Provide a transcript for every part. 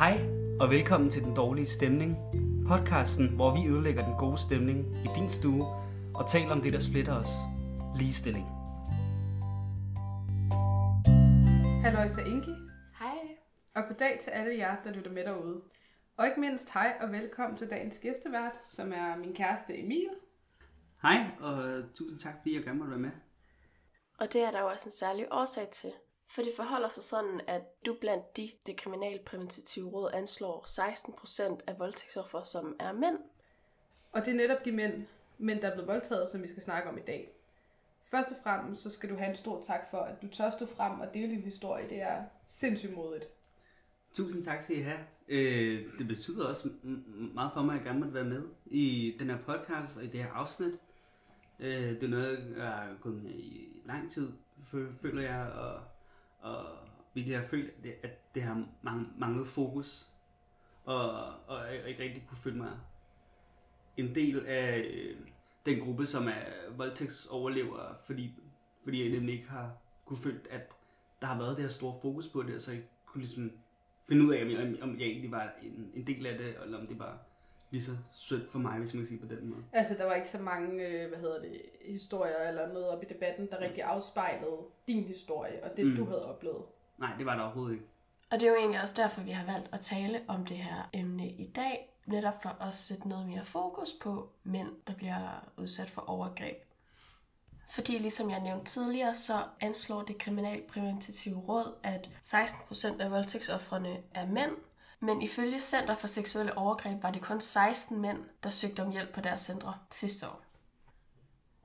Hej og velkommen til Den Dårlige Stemning. Podcasten, hvor vi ødelægger den gode stemning i din stue og taler om det, der splitter os. Ligestilling. Hallo, jeg Ingi, Hej. og goddag til alle jer, der lytter med derude. Og ikke mindst hej og velkommen til dagens gæstevært, som er min kæreste Emil. Hej og tusind tak, fordi jeg gerne måtte være med. Og det er der jo også en særlig årsag til. For det forholder sig sådan, at du blandt de, det kriminalpræventative råd anslår 16% af voldtægtsoffer, som er mænd. Og det er netop de mænd, mænd, der er blevet voldtaget, som vi skal snakke om i dag. Først og fremmest, så skal du have en stor tak for, at du tør stå frem og dele din historie. Det er sindssygt modigt. Tusind tak skal I have. Øh, det betyder også meget for mig, at jeg gerne måtte være med i den her podcast og i det her afsnit. Øh, det er noget, jeg har gået med i lang tid, fø- føler jeg, og, og virkelig har følt, at det, at det har manglet fokus, og, og jeg ikke rigtig kunne føle mig en del af øh, den gruppe, som er voldtægtsoverlevere, fordi, fordi jeg nemlig ikke har kunne føle, at der har været det her store fokus på det, og så jeg kunne ligesom finde ud af, om jeg, om jeg egentlig var en, en del af det, eller om det bare lige så sødt for mig, hvis man kan sige på den måde. Altså, der var ikke så mange, øh, hvad hedder det, historier eller noget op i debatten, der rigtig afspejlede din historie og det, mm. du havde oplevet. Nej, det var der overhovedet ikke. Og det er jo egentlig også derfor, vi har valgt at tale om det her emne i dag. Netop for at sætte noget mere fokus på mænd, der bliver udsat for overgreb. Fordi ligesom jeg nævnte tidligere, så anslår det kriminalpræventative råd, at 16% af voldtægtsoffrene er mænd, men ifølge Center for Seksuelle Overgreb var det kun 16 mænd, der søgte om hjælp på deres centre sidste år.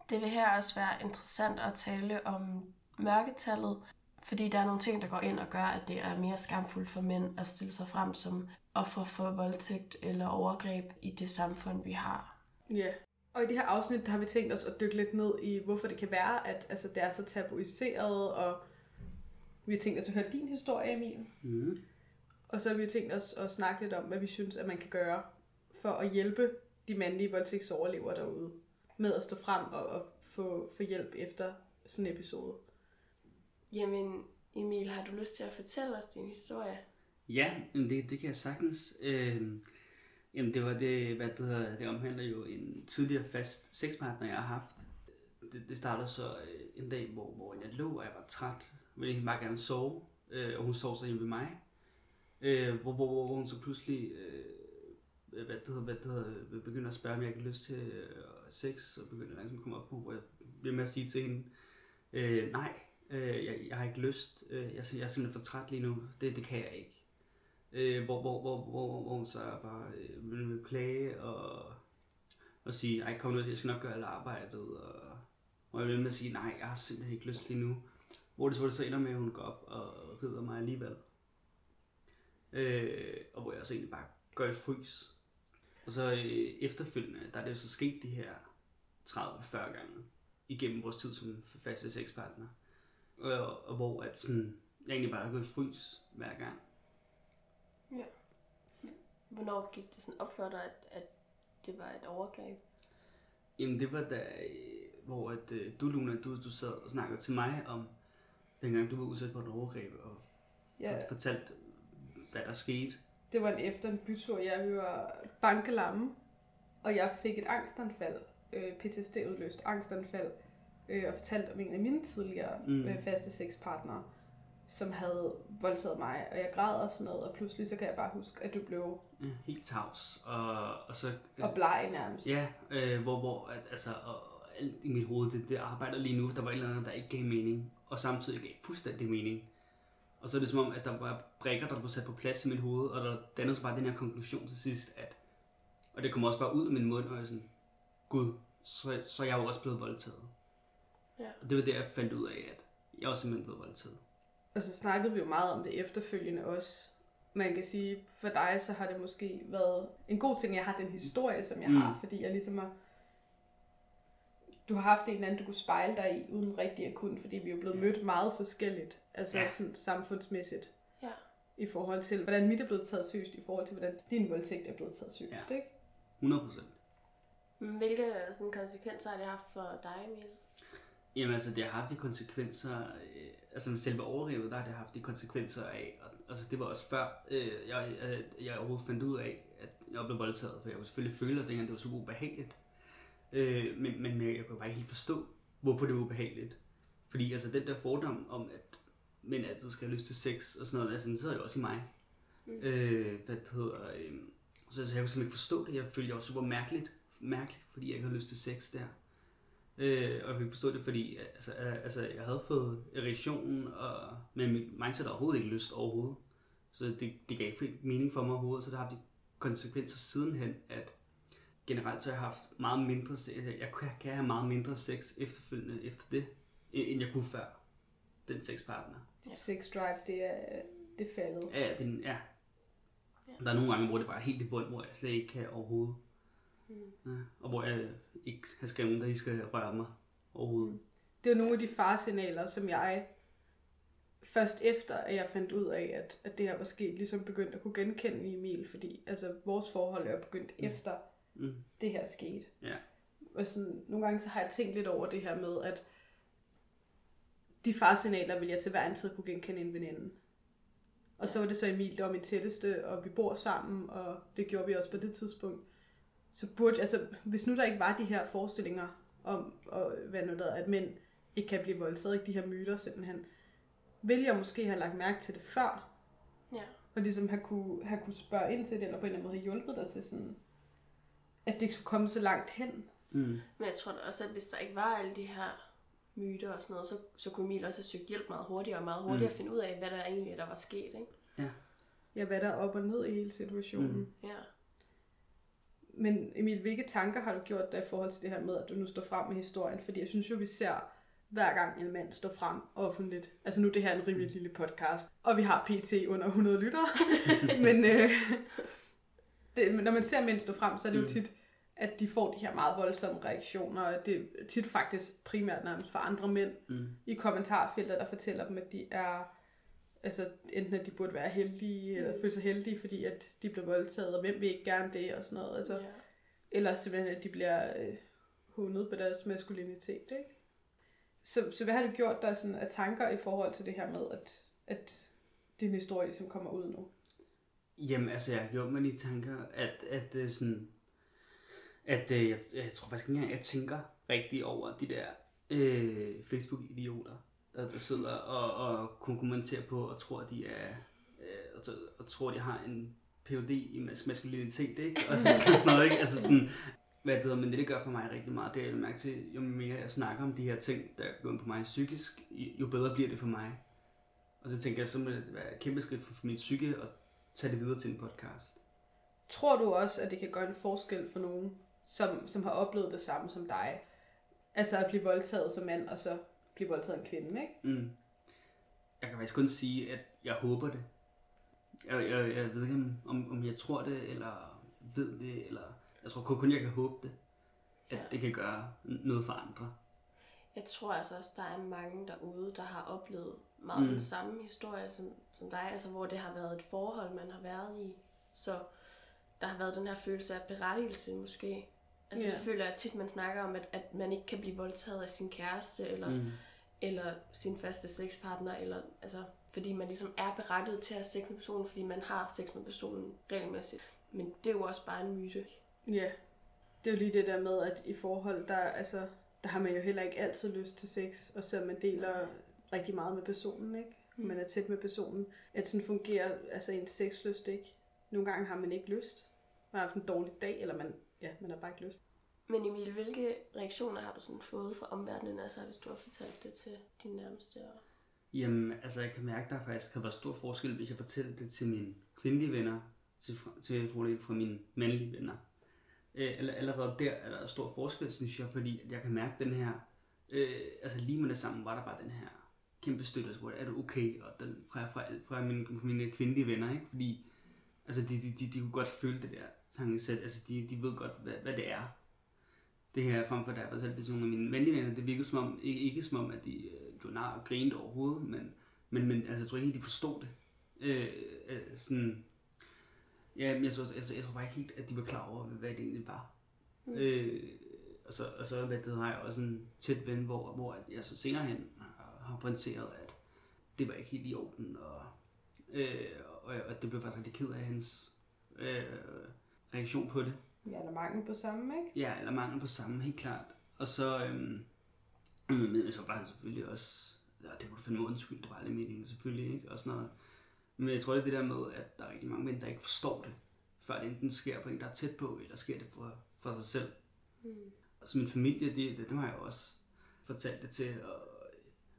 Det vil her også være interessant at tale om mørketallet, fordi der er nogle ting, der går ind og gør, at det er mere skamfuldt for mænd at stille sig frem som offer for voldtægt eller overgreb i det samfund, vi har. Ja. Og i det her afsnit der har vi tænkt os at dykke lidt ned i, hvorfor det kan være, at altså, det er så tabuiseret, og vi har tænkt os at høre din historie, Emil. Mm. Og så har vi tænkt os at snakke lidt om, hvad vi synes, at man kan gøre for at hjælpe de mandlige voldtægtsoverlevere derude med at stå frem og, og få, få hjælp efter sådan en episode. Jamen, Emil, har du lyst til at fortælle os din historie? Ja, men det, det kan jeg sagtens. Øh, jamen det var det, hvad det hedder, det omhandler jo en tidligere fast sexpartner, jeg har haft. Det, det startede så øh, en dag, hvor, hvor jeg lå, og jeg var træt. Jeg ville egentlig bare gerne sove, øh, og hun sov så hjemme ved mig. Øh, hvor, hvor, hvor, hvor hun så pludselig, øh, hvad det hedder, hvad det hedder, øh, begynder at spørge, om jeg ikke har lyst til øh, sex, og begynder langsomt at komme op på, hvor jeg bliver med at sige til hende, øh, nej, øh, jeg, jeg har ikke lyst, øh, jeg, jeg er simpelthen for træt lige nu, det, det kan jeg ikke. Øh, hvor, hvor, hvor, hvor, hvor hun så bare øh, vil, vil klage og, og sige, ej kom nu, jeg skal nok gøre alt arbejdet, og, og jeg vil med at sige, nej, jeg har simpelthen ikke lyst lige nu. Hvor det så, så ender med, at hun går op og rider mig alligevel. Øh, og hvor jeg så egentlig bare går i frys. Og så øh, efterfølgende, der er det jo så sket de her 30-40 gange igennem vores tid som faste sexpartner. Og, og hvor at sådan, jeg egentlig bare har gået frys hver gang. Hvornår gik det sådan op for dig, at, at det var et overgreb? Jamen det var da, øh, hvor at, øh, du Luna, du, du sad og snakkede til mig om, dengang du var udsat for et overgreb, og Ja, ja. fortalte, hvad der skete. det var en efter en bytur, ja, vi var bankelamme, og jeg fik et angstanfald, øh, PTSD-udløst angstanfald, øh, og fortalte om en af mine tidligere Mm. øh, faste sexpartnere, som havde voldtaget mig, og jeg græd og sådan noget, og pludselig så kan jeg bare huske, at du blev helt tavs. Og, og så... og bleg nærmest. Ja, øh, hvor, hvor at, altså, og alt i mit hoved, det, det arbejder lige nu, der var et eller andet, der ikke gav mening, og samtidig gav fuldstændig mening. Og så er det som om, at der var brikker, der blev sat på plads i mit hoved, og der dannede sig bare den her konklusion til sidst, at, og det kom også bare ud af min mund, og jeg sådan, gud, så, så er jeg jo også blevet voldtaget. Ja. Og det var det, jeg fandt ud af, at jeg også simpelthen blevet voldtaget. Og så snakkede vi jo meget om det efterfølgende også. Man kan sige, for dig så har det måske været en god ting, at jeg har den historie, som jeg mm. har, fordi jeg ligesom har... Du har haft en eller anden, du kunne spejle dig i, uden rigtig at kunne, fordi vi er jo blevet mødt meget forskelligt, altså Ja. sådan samfundsmæssigt, Ja. i forhold til, hvordan mit er blevet taget seriøst, i forhold til, hvordan din voldtægt er blevet taget seriøst, Ja. ikke? 100 procent. Hvilke sådan, konsekvenser har det haft for dig, Emil? Jamen altså, det har haft de konsekvenser, øh, altså med selve overrevet, der har det haft de konsekvenser af, og, altså det var også før, øh, jeg, jeg, jeg overhovedet fandt ud af, at jeg blev voldtaget, for jeg kunne selvfølgelig føle, at det var super ubehageligt. Øh, men, men jeg kunne bare ikke helt forstå, hvorfor det var ubehageligt. Fordi altså den der fordom om, at mænd altid skal have lyst til sex og sådan noget, altså den sidder jo også i mig. Mm. Øh, hvad det hedder, øh, så, så jeg kunne simpelthen ikke forstå det. Jeg følte, jeg var super mærkeligt, mærkeligt, fordi jeg ikke havde lyst til sex der. Øh, og jeg kunne ikke forstå det, fordi altså, altså, jeg havde fået erektionen, og, men mit mindset overhovedet ikke lyst overhovedet. Så det, det gav ikke mening for mig overhovedet, så der har de konsekvenser sidenhen, at generelt så har jeg haft meget mindre sex, jeg kan have meget mindre sex efterfølgende efter det, end jeg kunne før den sexpartner. Dit sex drive, det er, det er faldet. Ja, den, ja. ja. Der er nogle gange, hvor det bare er helt i bund, hvor jeg slet ikke kan overhovedet. Mm. Ja, og hvor jeg ikke har skrevet, at I skal røre mig overhovedet. Mm. Det er nogle af de farsignaler, som jeg først efter, at jeg fandt ud af, at, at det her var sket, ligesom begyndte at kunne genkende i Emil, fordi altså, vores forhold er begyndt mm. efter mm. det her skete. Ja. Og sådan, nogle gange så har jeg tænkt lidt over det her med, at de farsignaler vil jeg til hver en tid kunne genkende en veninde. Og så var det så Emil, der var min tætteste, og vi bor sammen, og det gjorde vi også på det tidspunkt. Så burde, altså, hvis nu der ikke var de her forestillinger om, og, hvad nu der, at mænd ikke kan blive voldtaget, ikke de her myter simpelthen, ville jeg måske have lagt mærke til det før. Ja. Og ligesom have kunne, have kunne spørge ind til det, eller på en eller anden måde have hjulpet dig til sådan, at det skulle komme så langt hen. Mm. Men jeg tror også, at hvis der ikke var alle de her myter og sådan noget, så, så kunne Emil også have søgt hjælp meget hurtigere, og meget hurtigere mm. finde ud af, hvad der egentlig der var sket, ikke? Ja. Ja, hvad der er op og ned i hele situationen. Mm. Ja. Men Emil, hvilke tanker har du gjort dig i forhold til det her med, at du nu står frem med historien? Fordi jeg synes jo, vi ser hver gang en mand står frem offentligt. Altså nu er det her en rimelig lille podcast, og vi har PT under 100 lyttere. men øh, det, når man ser mænd stå frem, så er det jo mm. tit at de får de her meget voldsomme reaktioner, og det er tit faktisk primært nærmest for andre mænd mm. i kommentarfelter, der fortæller dem, at de er, altså enten at de burde være heldige, eller føle sig heldige, fordi at de bliver voldtaget, og hvem vil ikke gerne det, og sådan noget. Altså, Ja. Eller simpelthen, at de bliver øh, hundet på deres maskulinitet, ikke? Så, så hvad har du gjort dig sådan af tanker i forhold til det her med, at, at din historie ligesom kommer ud nu? Jamen, altså, jeg har gjort mig de tanker, at, at øh, sådan, at øh, jeg, jeg tror faktisk ikke engang, jeg tænker rigtig over de der øh, Facebook-idioter, der, der sidder og, og kunne på og tror, de er øh, og, og tror, de har en PhD i mas- maskulinitet, ikke? Og så sådan, sådan noget, ikke? Altså sådan, hvad det hedder, men det, det gør for mig rigtig meget, det er, jeg mærke til, jo mere jeg snakker om de her ting, der går ind på mig psykisk, jo bedre bliver det for mig. Og så tænker jeg, så må det være et kæmpe skridt for min psyke at tage det videre til en podcast. Tror du også, at det kan gøre en forskel for nogen, som, som har oplevet det samme som dig? Altså at blive voldtaget som mand, og så blive voldtaget en kvinde, ikke? Mm. Jeg kan faktisk kun sige, at jeg håber det. Jeg, jeg, jeg ved ikke, om, om, jeg tror det, eller ved det, eller... Jeg tror kun, jeg kan håbe det. At Ja. det kan gøre noget for andre. Jeg tror altså også, der er mange derude, der har oplevet meget mm. den samme historie som, som dig, altså hvor det har været et forhold, man har været i. Så der har været den her følelse af berettigelse måske. Altså yeah. jeg føler jeg tit, man snakker om, at, at man ikke kan blive voldtaget af sin kæreste, eller, mm. Eller sin faste sexpartner, eller, altså, fordi man ligesom er berettiget til at have sex med personen, fordi man har sex med personen regelmæssigt. Men det er jo også bare en myte. Ja. Det er jo lige det der med, at i forhold, der, altså, der har man jo heller ikke altid lyst til sex, og selvom man deler rigtig meget med personen, ikke? Mm. Man er tæt med personen. At sådan fungerer altså ens sexlyst ikke. Nogle gange har man ikke lyst. Man har haft en dårlig dag, eller man, ja, man har bare ikke lyst. Men Emil, hvilke reaktioner har du sådan fået fra omverdenen, altså hvis du har fortalt det til dine nærmeste? Og... Jamen, altså jeg kan mærke, der faktisk kan være stor forskel, hvis jeg fortæller det til mine kvindelige venner, til, til fordel fra mine mandlige venner. Øh, eller, allerede der er der stor forskel, synes jeg, fordi at jeg kan mærke den her, øh, altså lige med det samme var der bare den her kæmpe støtte, hvor er du okay, og den, fra, fra, fra, mine, fra mine kvindelige venner, ikke? Fordi altså, de, de, de, de kunne godt føle det der tankesæt, altså de, de ved godt, hvad, hvad det er. Det her frem for der var selv det nogle af mine venlige venner, det virkede som om, ikke, ikke som om, at de øh, gjorde nar og grinede overhovedet, men, men, men altså, jeg tror ikke, de forstod det. Øh, øh, sådan, ja, men jeg tror, altså, jeg tror bare ikke helt, at de var klar over, hvad det egentlig var. Mm. Øh, og så, og så hvad det, har jeg også en tæt ven, hvor, hvor at jeg så senere hen har, har at det var ikke helt i orden, og, øh, og, og det blev faktisk rigtig ked af hans øh, reaktion på det. Ja, eller mangel på samme, ikke? Ja, eller mangel på samme, helt klart. Og så, øhm, men så var han selvfølgelig også, ja, det var fandme undskyld, det var aldrig meningen selvfølgelig, ikke? Og sådan noget. Men jeg tror, det er det der med, at der er rigtig mange mænd, der ikke forstår det, før det enten sker på en, der er tæt på, eller sker det for, for sig selv. Mm. Og så min familie, det, det, dem har jeg også fortalt det til, og,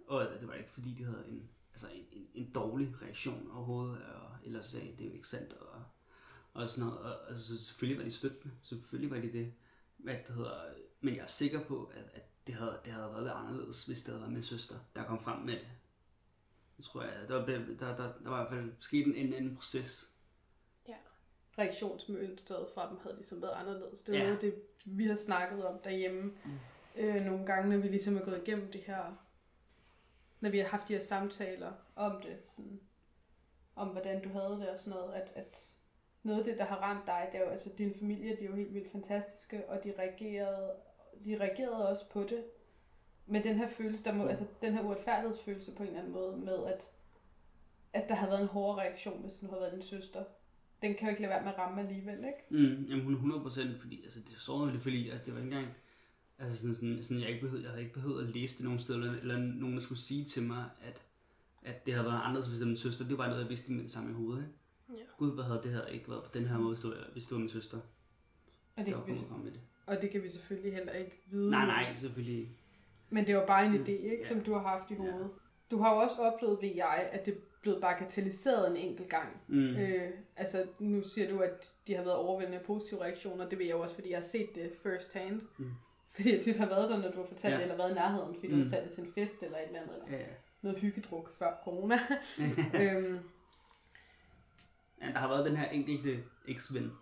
og det var ikke fordi, de havde en, altså en, en, en dårlig reaktion overhovedet, og ellers sagde det er jo ikke sandt, og, og sådan noget. Og, altså, selvfølgelig var de støttende, selvfølgelig var de det. Hvad det hedder, men jeg er sikker på, at, at det, havde, det havde været lidt anderledes, hvis det havde været min søster, der kom frem med det. Det tror jeg, der, var, der, der, der var i hvert fald sket en, en anden proces. Ja. Reaktionsmønstret fra dem havde ligesom været anderledes. Det er Ja. noget, det vi har snakket om derhjemme. Mm. Øh, nogle gange, når vi ligesom er gået igennem det her, når vi har haft de her samtaler om det, sådan, om hvordan du havde det og sådan noget, at, at noget af det, der har ramt dig, det er jo, altså din familie, de er jo helt vildt fantastiske, og de reagerede, de reagerede også på det. Men den her følelse, der må, altså den her uretfærdighedsfølelse på en eller anden måde, med at, at der har været en hårdere reaktion, hvis den har været din søster, den kan jo ikke lade være med at ramme alligevel, ikke? Mm, jamen hun er 100 procent, fordi altså, det så lidt, fordi altså, det var ikke engang, altså sådan, sådan, sådan jeg, ikke behøvede, jeg havde ikke behøvet at læse det nogen steder, eller, eller nogen, der skulle sige til mig, at, at det havde været anderledes, hvis det var min søster. Det var noget, jeg vidste med det samme i hovedet. Ikke? Ja. Gud, hvad havde det her ikke været på den her måde, hvis det var, hvis det var min søster, Og det, der var vi, kommet frem med det. og det kan vi selvfølgelig heller ikke vide. Nej, nej, selvfølgelig. Men det var bare en Mm. idé, ikke, Ja. som du har haft i Ja. hovedet. Du har jo også oplevet, ved jeg, at det blevet bagatelliseret en enkelt gang. Mm. Øh, altså, nu siger du, at de har været overvældende positive reaktioner. Det ved jeg jo også, fordi jeg har set det first hand. Mm. Fordi jeg tit har været der, når du har fortalt Ja. det, eller været i nærheden, fordi du Mm. har fortalt det til en fest eller et eller andet, eller Ja, ja. noget hyggedruk før corona. øhm, ja, der har været den her enkelte eks-ven,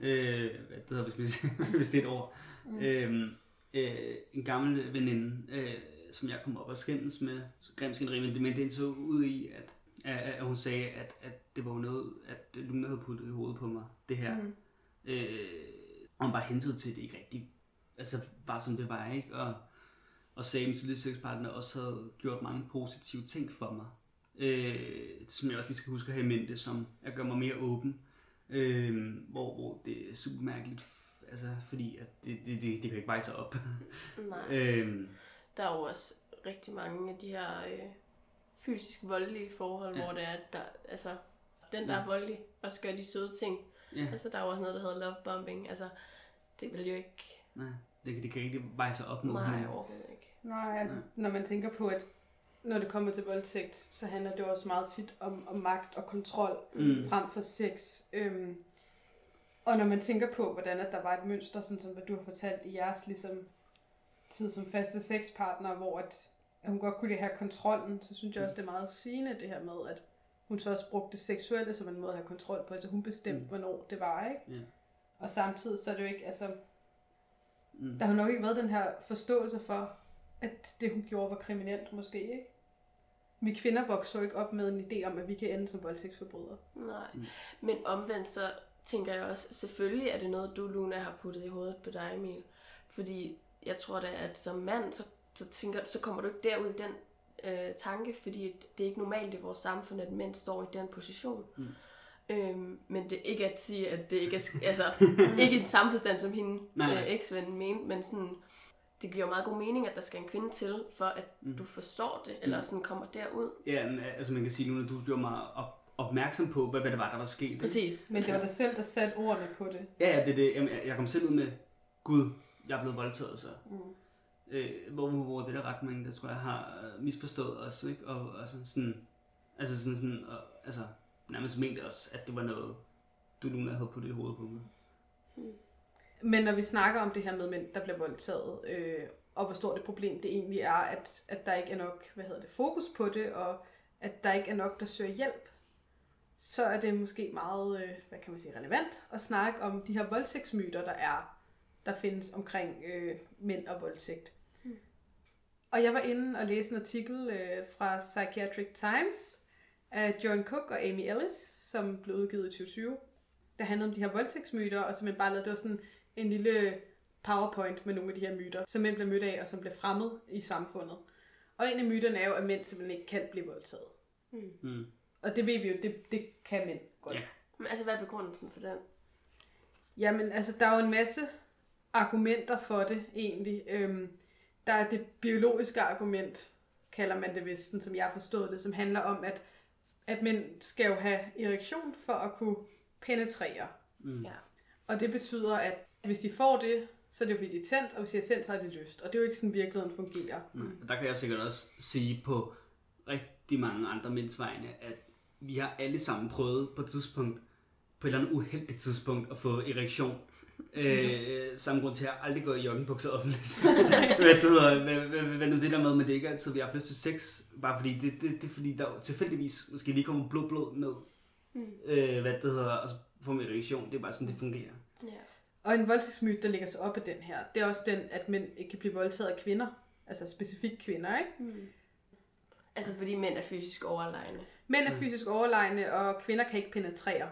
øh, hvad det hedder, hvis, man, hvis det er et ord, mm. øh, øh, en gammel veninde, øh, som jeg kom op og skændes med, så grimt skænderi, men det, så ud i, at, at, at hun sagde, at, at det var noget, at Luna havde puttet i hovedet på mig, det her. Mm. Øh, og hun bare hentede til, det ikke rigtig altså, var som det var, ikke? Og, og sagde, at min tidligere sexpartner også havde gjort mange positive ting for mig. Øh, som jeg også lige skal huske at have i mente, som at gøre mig mere åben. Øh, hvor, hvor det er super mærkeligt, altså, fordi at det, det, det, det kan ikke veje sig op. Nej. øh, Der er jo også rigtig mange af de her øh, fysisk voldelige forhold, Ja. hvor det er, at der, altså, den der Ja. er voldelig, også gør de søde ting. ja, Altså, der er jo også noget, der hedder love bombing. Altså, det vil jo ikke... nej, det, det kan ikke veje sig op mod Nej, overhovedet ikke. Nej, Ja. når man tænker på, at når det kommer til voldtægt, så handler det også meget tit om, om magt og kontrol Mm. frem for sex. Øhm, og når man tænker på, hvordan at der var et mønster, sådan som hvad du har fortalt i jeres ligesom, tid som faste sexpartner, hvor at, at hun godt kunne lide have kontrollen, så synes jeg også, det er meget sigende det her med, at hun så også brugte det seksuelle som en måde at have kontrol på. Altså hun bestemte, Mm. mm. hvornår det var, ikke? Ja. Og samtidig så er det jo ikke, altså, Mm. der har nok ikke været den her forståelse for, at det hun gjorde var kriminelt måske, ikke? Vi kvinder vokser jo ikke op med en idé om, at vi kan ende som voldtægtsforbrydere. Nej. Mm. Men omvendt så tænker jeg også, selvfølgelig er det noget, du, Luna, har puttet i hovedet på dig, Emil. Fordi jeg tror da, at som mand, så, så, tænker, så kommer du ikke derud i den øh, tanke, fordi det er ikke normalt i vores samfund, at mænd står i den position. Mm. Øhm, men det er ikke at sige, at det ikke er, altså, ikke i den samme forstand, som hende Nej, nej. øh, eksvennen mente, men sådan, det giver jo meget god mening, at der skal en kvinde til, for at Mm. du forstår det, eller sådan kommer derud. Ja, men, altså man kan sige nu, at du gjorde mig op, opmærksom på, hvad, hvad det var, der var sket. ikke? Præcis. Men det var dig selv, der satte ordene på det. Ja, ja, det er det. Jamen, jeg, jeg kom selv ud med, Gud, jeg er blevet voldtaget, så. Mm. Øh, hvor, hvor det er der ret mange, der tror jeg har øh, misforstået også, ikke? Og altså sådan, altså sådan, sådan og, altså nærmest mente også, at det var noget, du Luna havde puttet i hovedet på mig. Men når vi snakker om det her med mænd, der bliver voldtaget, øh, og hvor stort et problem det egentlig er, at, at der ikke er nok hvad hedder det, fokus på det, og at der ikke er nok, der søger hjælp, så er det måske meget, øh, hvad kan man sige, relevant at snakke om de her voldtægtsmyter, der er, der findes omkring øh, mænd og voldtægt. Og jeg var inde og læste en artikel øh, fra Psychiatric Times af John Cook og Amy Ellis, som blev udgivet i 2020, der handlede om de her voldtægtsmyter, og som bare lavede, det var sådan en lille powerpoint med nogle af de her myter, som mænd bliver mødt af, og som bliver fremmet i samfundet. Og en af myterne er jo, at mænd simpelthen ikke kan blive voldtaget. Mm. Og det ved vi jo, det, det kan mænd godt. Ja. Men altså, hvad er begrundelsen for den? Jamen, altså, der er jo en masse argumenter for det, egentlig. Øhm, der er det biologiske argument, kalder man det vist, som jeg har forstået det, som handler om, at, at mænd skal jo have erektion for at kunne penetrere. Mm. Ja. Og det betyder, at hvis de får det, så er det jo fordi, de er tændt, og hvis de er tændt, så har de lyst. Og det er jo ikke sådan, virkeligheden fungerer. Mm. Der kan jeg sikkert også sige på rigtig mange andre mænds vegne, at vi har alle sammen prøvet på et tidspunkt, på et eller andet uheldigt tidspunkt, at få erektion. Øh, samme grund til, at jeg aldrig går i joggenbukser offentligt. Hvad det der med, men det er ikke altid, vi har lyst til sex, bare fordi det, det, det er fordi, der tilfældigvis måske lige kommer blod, blod ned. Mm. Øh, hvad det hedder, og så får man erektion. Det er bare sådan, det fungerer. Ja. Og en voldtægtsmyte, der ligger sig op af den her, det er også den, at mænd ikke kan blive voldtaget af kvinder. Altså specifikt kvinder, ikke? Mm. Altså, fordi mænd er fysisk overlegne. Mænd er fysisk overlegne, og kvinder kan ikke penetrere.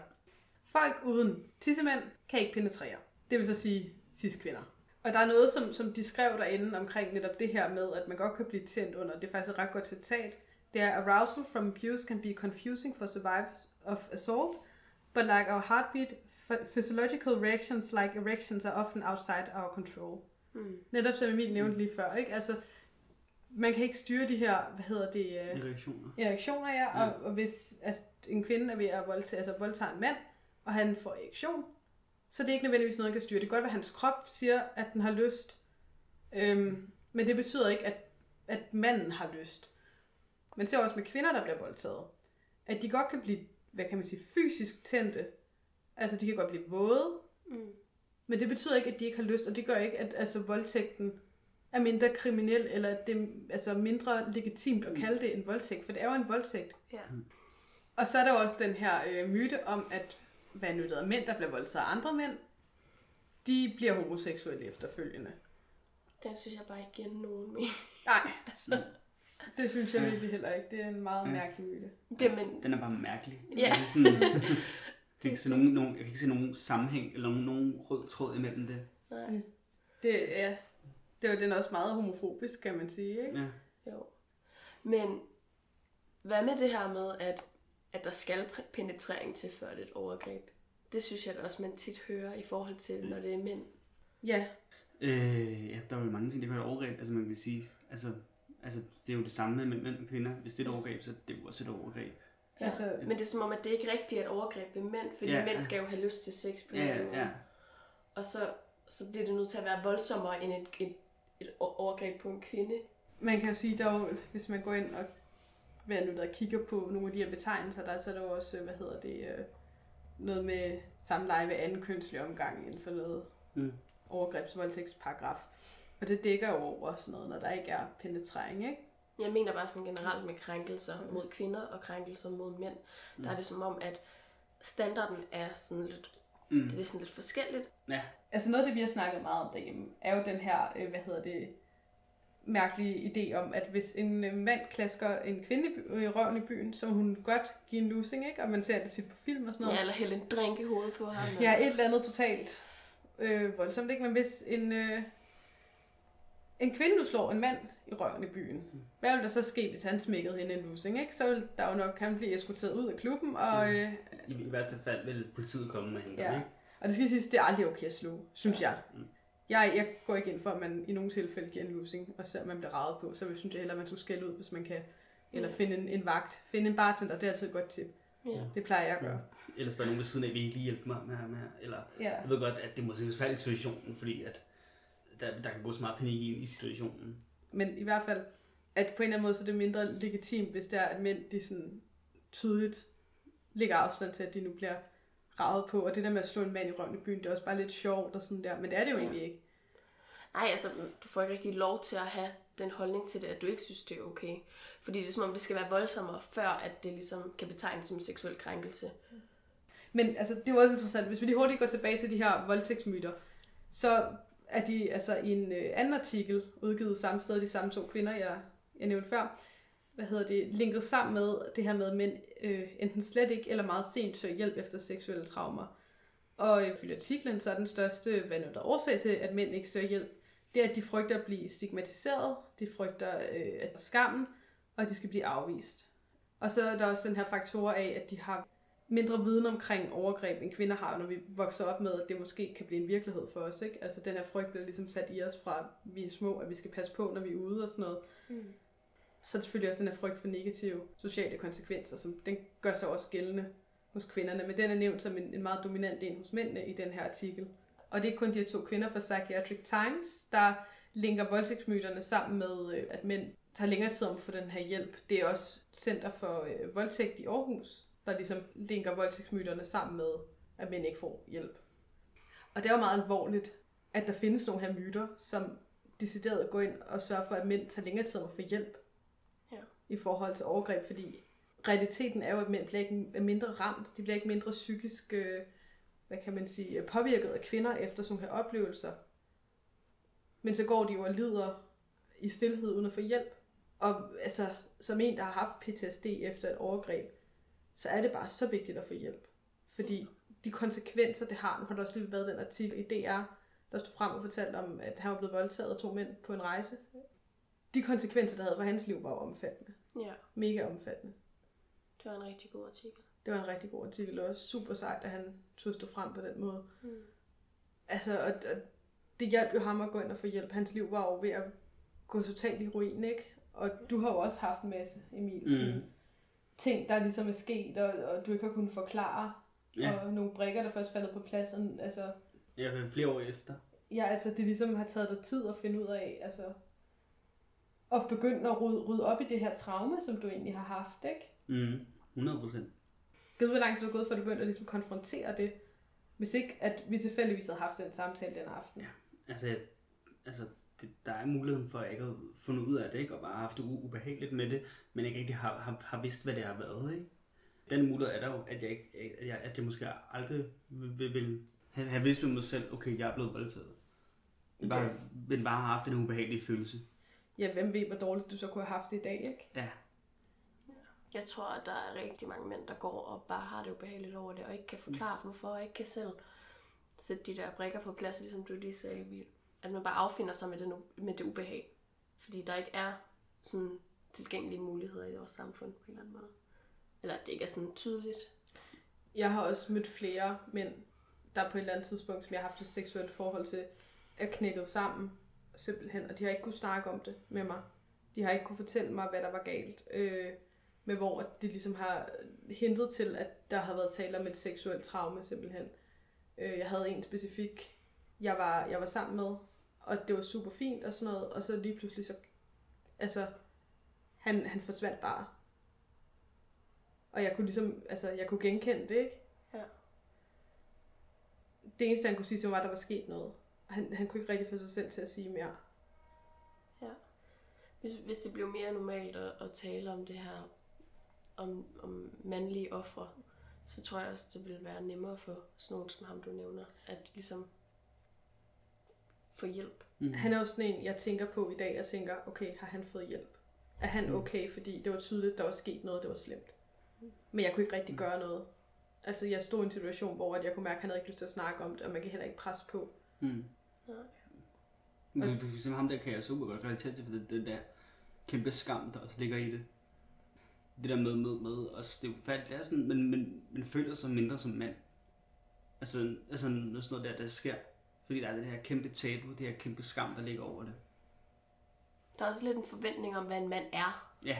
Folk uden tissemænd kan ikke penetrere. Det vil så sige cis-kvinder. Og der er noget, som, som de skrev derinde omkring netop det her med, at man godt kan blive tændt under. Det er faktisk et ret godt citat. Det er, arousal from abuse can be confusing for survivors of assault, but like our heartbeat, ph- physiological reactions like erections are often outside our control. Mm. Netop som Emil nævnte lige før, ikke? Altså, man kan ikke styre de her, hvad hedder det, øh, Erektioner. erektioner, ja, og, og hvis altså, en kvinde er ved at voldtage, altså voldtage en mand, og han får erektion, så det er ikke nødvendigvis noget, han kan styre. Det kan godt være, at hans krop siger, at den har lyst, øhm, men det betyder ikke, at, at manden har lyst. Man ser også med kvinder, der bliver voldtaget, at de godt kan blive, hvad kan man sige, fysisk tændte. Altså, de kan godt blive våde, Mm. men det betyder ikke, at de ikke har lyst, og det gør ikke, at altså, voldtægten er mindre kriminel, eller at det er altså, mindre legitimt at kalde det en voldtægt, for det er jo en voldtægt. Ja. Og så er der jo også den her øh, myte om, at af mænd, der bliver voldtaget af andre mænd, de bliver homoseksuelle efterfølgende. Den synes jeg bare ikke giver nogen mening. Nej, Altså, det synes jeg Ja. virkelig heller ikke. Det er en meget Ja. mærkelig myte. mænd... Den er bare mærkelig. Ja. Jeg kan, sådan, jeg kan ikke se nogen, nogen, jeg kan ikke se nogen sammenhæng eller nogen, nogen rød tråd imellem det. Nej, Det, ja, det er jo den er også meget homofobisk, kan man sige. Ikke? Ja. jo. Men hvad med det her med, at, at der skal penetrering til før det er et overgreb? Det synes jeg da også, man tit hører i forhold til, når det er mænd. Ja, Øh, ja, der er jo mange ting, det kan være et overgreb. Altså man kan sige, altså, altså det er jo det samme med mænd og kvinder. Hvis det er et overgreb, så er det jo også et overgreb. Ja. Altså- Men det er som om, at det ikke rigtigt er et overgreb ved mænd, fordi Ja, mænd skal jo have lyst til sex på Ja, en ja, måde. ja. Og så, så bliver det nødt til at være voldsommere end et, et, et overgreb på en kvinde. man kan jo sige, der er jo, hvis man går ind og hvad nu der kigger på nogle af de her betegnelser, der, så er der jo også, hvad hedder det, øh, noget med samleje ved anden kønslig omgang inden for noget Mm. overgrebsvoldtægtsparagraf. Og det dækker jo over sådan noget, når der ikke er penetrering, ikke? Jeg mener bare sådan generelt med krænkelser mod kvinder og krænkelser mod mænd. Der er det som om, at standarden er sådan lidt, Mm. det er sådan lidt forskelligt. Ja, Altså noget af det, vi har snakket meget om derhjemme, er jo den her, øh, hvad hedder det, mærkelige idé om, at hvis en øh, mand klasker en kvinde i i røven i byen, så hun godt give en losing, ikke? Og man ser det tit på film og sådan noget. Ja, eller hælde en drink i hovedet på ham. Ja, et eller andet totalt øh, voldsomt, ikke? Men hvis en, øh, en kvinde nu slår en mand i røven i byen, hvad vil der så ske, hvis han smækkede hende en losing, ikke? Så vil der jo nok, han blive eskorteret ud af klubben, og, øh, i, i værste fald vil politiet komme med hende, Ja. ikke? og det skal siges, det er aldrig okay at slå, synes jeg. Mm. Jeg, jeg går ikke ind for, at man i nogle tilfælde giver en losing, og selvom man bliver ravet på, så vil- synes jeg hellere, at man skulle skælde ud, hvis man kan, eller Ja. finde en, en vagt. Finde en bartender, det er altid et godt tip. Ja. Det plejer jeg at gøre. Ellers bare nogen ved siden af, vil I ikke lige hjælpe mig med, med eller Ja. jeg ved godt, at det måske er en sværlig situation, fordi at der, der kan gå så meget panik i, i situationen. Men i hvert fald, at på en eller anden måde, så er det mindre legitimt, hvis det er, at mænd de sådan tydeligt lægger afstand til, at de nu bliver ravet på. Og det der med at slå en mand i røven i byen, det er også bare lidt sjovt og sådan der. Men det er det jo Ja. egentlig ikke. Nej, altså, du får ikke rigtig lov til at have den holdning til det, at du ikke synes, det er okay. Fordi det er som om, det skal være voldsommere, før at det ligesom kan betegnes som en seksuel krænkelse. Men altså, det er jo også interessant. Hvis vi lige hurtigt går tilbage til de her voldtægtsmyter, så er de altså i en øh, anden artikel, udgivet samme sted, de samme to kvinder, jeg, jeg nævnte før, hvad hedder det, linket sammen med det her med, at mænd øh, enten slet ikke eller meget sent søger hjælp efter seksuelle traumer. Og øh, ifølge artiklen, så er den største, hvad nu der er årsag til, at mænd ikke søger hjælp, det er, at de frygter at blive stigmatiseret, de frygter øh, at skammen, og at de skal blive afvist. Og så er der også den her faktor af, at de har mindre viden omkring overgreb, end kvinder har, når vi vokser op med, at det måske kan blive en virkelighed for os. Ikke? Altså den her frygt bliver ligesom sat i os fra, vi er små, at vi skal passe på, når vi er ude og sådan noget. Mm. Så er selvfølgelig også den her frygt for negative sociale konsekvenser, som den gør sig også gældende hos kvinderne, men den er nævnt som en, en meget dominant en hos mændene i den her artikel. Og det er kun de her to kvinder fra Psychiatric Times, der linker voldtægtsmyterne sammen med, øh, at mænd tager længere tid om at få den her hjælp. Det er også Center for øh, Voldtægt i Aarhus, der ligesom linker voldtægtsmyterne sammen med, at mænd ikke får hjælp. Og det er jo meget alvorligt, at der findes nogle her myter, som decideret går ind og sørger for, at mænd tager længere tid om at få hjælp Ja. i forhold til overgreb, fordi realiteten er jo, at mænd bliver ikke er mindre ramt, de bliver ikke mindre psykisk, øh, hvad kan man sige, påvirket af kvinder efter sådan her oplevelser. Men så går de jo og lider i stillhed uden at få hjælp. Og altså, som en, der har haft PTSD efter et overgreb, så er det bare så vigtigt at få hjælp. Fordi de konsekvenser, det har, nu har der også lige været den artikel i DR, der stod frem og fortalte om, at han var blevet voldtaget af to mænd på en rejse. De konsekvenser, der havde for hans liv, var omfattende. Ja, Mega omfattende. det var en rigtig god artikel. Det var en rigtig god artikel, og også super sejt, at han tog stå frem på den måde. Mm. Altså, og, og det hjalp jo ham at gå ind og få hjælp. Hans liv var jo ved at gå totalt i ruin, ikke? Og du har jo også haft en masse, Emil, mm. sådan, ting, der ligesom er sket, og, og du ikke har kunnet forklare, Ja, og nogle brikker, der først faldet på plads. Og, altså, jeg har flere år efter. ja, altså, det ligesom har taget dig tid at finde ud af, altså, og begynde at rydde, rydde op i det her traume, som du egentlig har haft, ikke? Mm, 100 procent. Gud, hvor lang tid du har gået, for at du begyndte at ligesom konfrontere det, hvis ikke, at vi tilfældigvis havde haft den samtale den aften. Ja. Altså, altså det, der er muligheden for, at jeg ikke har fundet ud af det, ikke? og bare haft det u- ubehageligt med det, men ikke rigtig har, har, har vidst, hvad det har været. Ikke? Den mulighed er der jo, at jeg, ikke, at jeg, at jeg måske aldrig vil, vil, have, have vidst med mig selv, okay, jeg er blevet voldtaget. Men bare, Okay. men bare har haft den ubehagelige følelse. Ja, hvem ved, hvor dårligt du så kunne have haft det i dag, ikke? Ja, Jeg tror, at der er rigtig mange mænd, der går og bare har det ubehageligt over det, og ikke kan forklare, hvorfor, og ikke kan selv sætte de der brikker på plads, ligesom du lige sagde, Emil. At man bare affinder sig med det, med det ubehag. Fordi der ikke er sådan tilgængelige muligheder i vores samfund på en eller anden måde. Eller at det ikke er sådan tydeligt. Jeg har også mødt flere mænd, der på et eller andet tidspunkt, som jeg har haft et seksuelt forhold til, er knækket sammen, simpelthen, og de har ikke kunne snakke om det med mig. De har ikke kunne fortælle mig, hvad der var galt. Øh, med hvor det ligesom har hintet til, at der har været tale om et seksuelt traume, simpelthen. Øh, jeg havde en specifik, jeg var, jeg var sammen med, og det var super fint og sådan noget, og så lige pludselig så, altså, han, han forsvandt bare. Og jeg kunne ligesom, altså, jeg kunne genkende det, ikke? Ja. Det eneste, han kunne sige til mig, var, at der var sket noget. Han, han kunne ikke rigtig få sig selv til at sige mere. Hvis, hvis det blev mere normalt at, at tale om det her, om, om mandlige ofre, så tror jeg også, det ville være nemmere for sådan nogen som ham, du nævner, at ligesom få hjælp. mm. Han er jo sådan en, jeg tænker på i dag, og tænker, okay, har han fået hjælp? Er han Mm. okay? Fordi det var tydeligt, der var sket noget, der var slemt. Men jeg kunne ikke rigtig Mm. gøre noget. Altså, jeg stod i en situation, hvor at jeg kunne mærke, at han havde ikke lyst til at snakke om det, og man kan heller ikke presse på. Mm. Nej. Du, du, som ham der kan jeg super godt relatere til, for det, det der kæmpe skam, der også ligger i det. Det der med, med, med også, det er jo fat, det er sådan, men, men, man føler sig mindre som mand. Altså, altså sådan noget der, der sker. Fordi der er det her kæmpe tabu, det her kæmpe skam, der ligger over det. Der er også lidt en forventning om, hvad en mand er. Ja,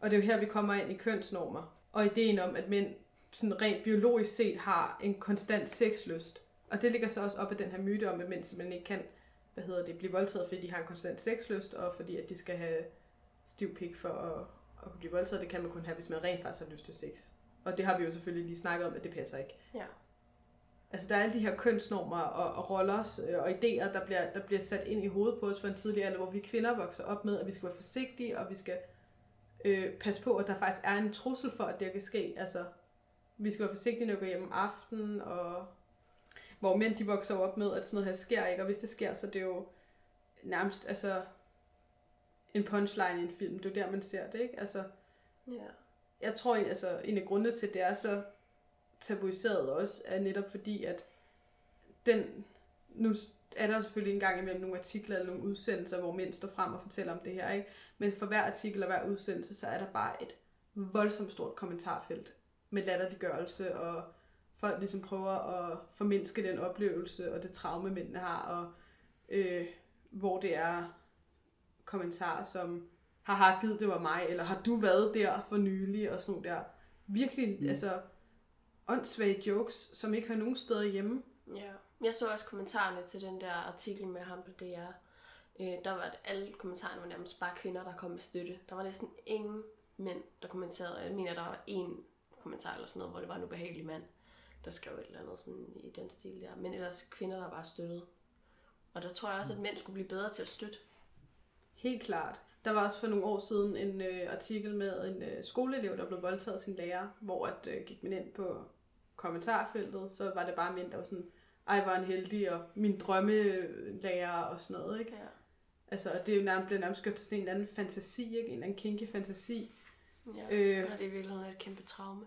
Og det er jo her, vi kommer ind i kønsnormer. Og ideen om, at mænd sådan rent biologisk set har en konstant sexlyst. Og det ligger så også op af den her myte om, at mænd simpelthen ikke kan hvad hedder det, blive voldtaget, fordi de har en konstant sexlyst, og fordi at de skal have stiv pik for at, at kunne blive voldtaget. Det kan man kun have, hvis man rent faktisk har lyst til sex. Og det har vi jo selvfølgelig lige snakket om, at det passer ikke. Ja. Altså der er alle de her kønsnormer og, og roller øh, og idéer, der bliver, der bliver sat ind i hovedet på os for en tidlig alder, hvor vi kvinder vokser op med, at vi skal være forsigtige, og vi skal øh, passe på, at der faktisk er en trussel for, at det kan ske. Altså, vi skal være forsigtige, når vi går hjem om aftenen, og hvor mænd de vokser op med, at sådan noget her sker ikke, og hvis det sker, så det er jo nærmest altså, en punchline i en film. Det er jo der, man ser det, ikke? Altså, Ja. jeg tror, altså, en af grundene til, det er så tabuiseret også, er netop fordi, at den, nu er der jo selvfølgelig en gang imellem nogle artikler eller nogle udsendelser, hvor mænd står frem og fortæller om det her, ikke? Men for hver artikel og hver udsendelse, så er der bare et voldsomt stort kommentarfelt med latterliggørelse, og folk ligesom prøver at formindske den oplevelse og det traume, mændene har, og øh, hvor det er kommentarer som, haha, givet det var mig, eller har du været der for nylig, og sådan der virkelig, mm. altså, åndssvage jokes, som ikke har nogen steder hjemme. Ja. Jeg så også kommentarerne til den der artikel med ham på DR. Øh, der var alle kommentarerne var nærmest bare kvinder, der kom med støtte. Der var næsten ingen mænd, der kommenterede. Jeg mener, der var en kommentar eller sådan noget, hvor det var en ubehagelig mand, der skrev et eller andet sådan i den stil der. Men ellers kvinder, der bare støttede. Og der tror jeg også, at mænd skulle blive bedre til at støtte. Helt klart. Der var også for nogle år siden en øh, artikel med en øh, skoleelev, der blev voldtaget af sin lærer, hvor at, øh, gik man ind på kommentarfeltet, så var det bare mænd, der var sådan, ej, var en heldig, og min drømmelærer og sådan noget, ikke? Ja. Altså, og det er jo nærmest, blevet nærmest gjort til sådan en eller anden fantasi, ikke? En eller anden kinky fantasi. Ja, øh. og det er i virkeligheden et kæmpe traume.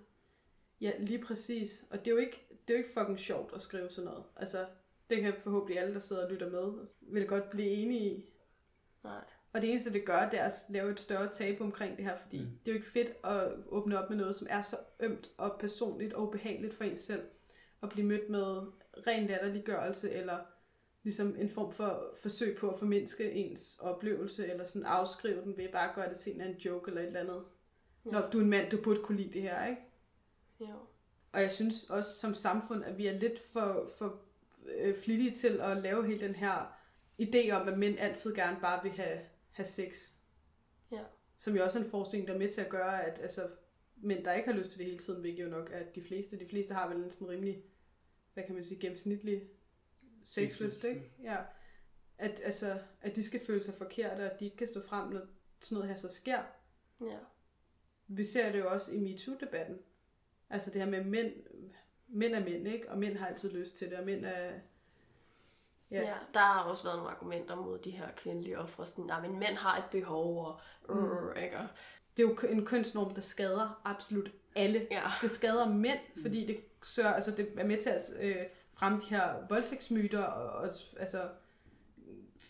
Ja, lige præcis. Og det er jo ikke, det er jo ikke fucking sjovt at skrive sådan noget. Altså, det kan forhåbentlig alle, der sidder og lytter med, vil godt blive enige i. Nej. Og det eneste, det gør, det er at lave et større tabu omkring det her, fordi mm. det er jo ikke fedt at åbne op med noget, som er så ømt og personligt og ubehageligt for en selv. At blive mødt med ren latterliggørelse, eller ligesom en form for forsøg på at formindske ens oplevelse, eller sådan afskrive den ved bare at gøre det til en eller anden joke eller et eller andet. Ja. Når du er en mand, du burde kunne lide det her, ikke? Jo. Og jeg synes også som samfund, at vi er lidt for, for øh, flittige til at lave hele den her idé om, at mænd altid gerne bare vil have, have sex. Ja. Som jo også er en forskning, der er med til at gøre, at altså, mænd, der ikke har lyst til det hele tiden, hvilket jo nok er de fleste. De fleste har vel en sådan rimelig, hvad kan man sige, gennemsnitlig sexlyst, ikke? Ja. At, altså, at de skal føle sig forkerte, og at de ikke kan stå frem, når sådan noget her så sker. Ja. Vi ser det jo også i MeToo-debatten. Altså det her med mænd, mænd er mænd, ikke? Og mænd har altid lyst til det, og mænd er... Ja. ja. der har også været nogle argumenter mod de her kvindelige ofre. Sådan, nej, men mænd har et behov, og... Mm. Ikke? Og Det er jo en kønsnorm, der skader absolut alle. Ja. Det skader mænd, fordi det, sørger, altså det er med til at øh, fremme de her voldtægtsmyter, og, og altså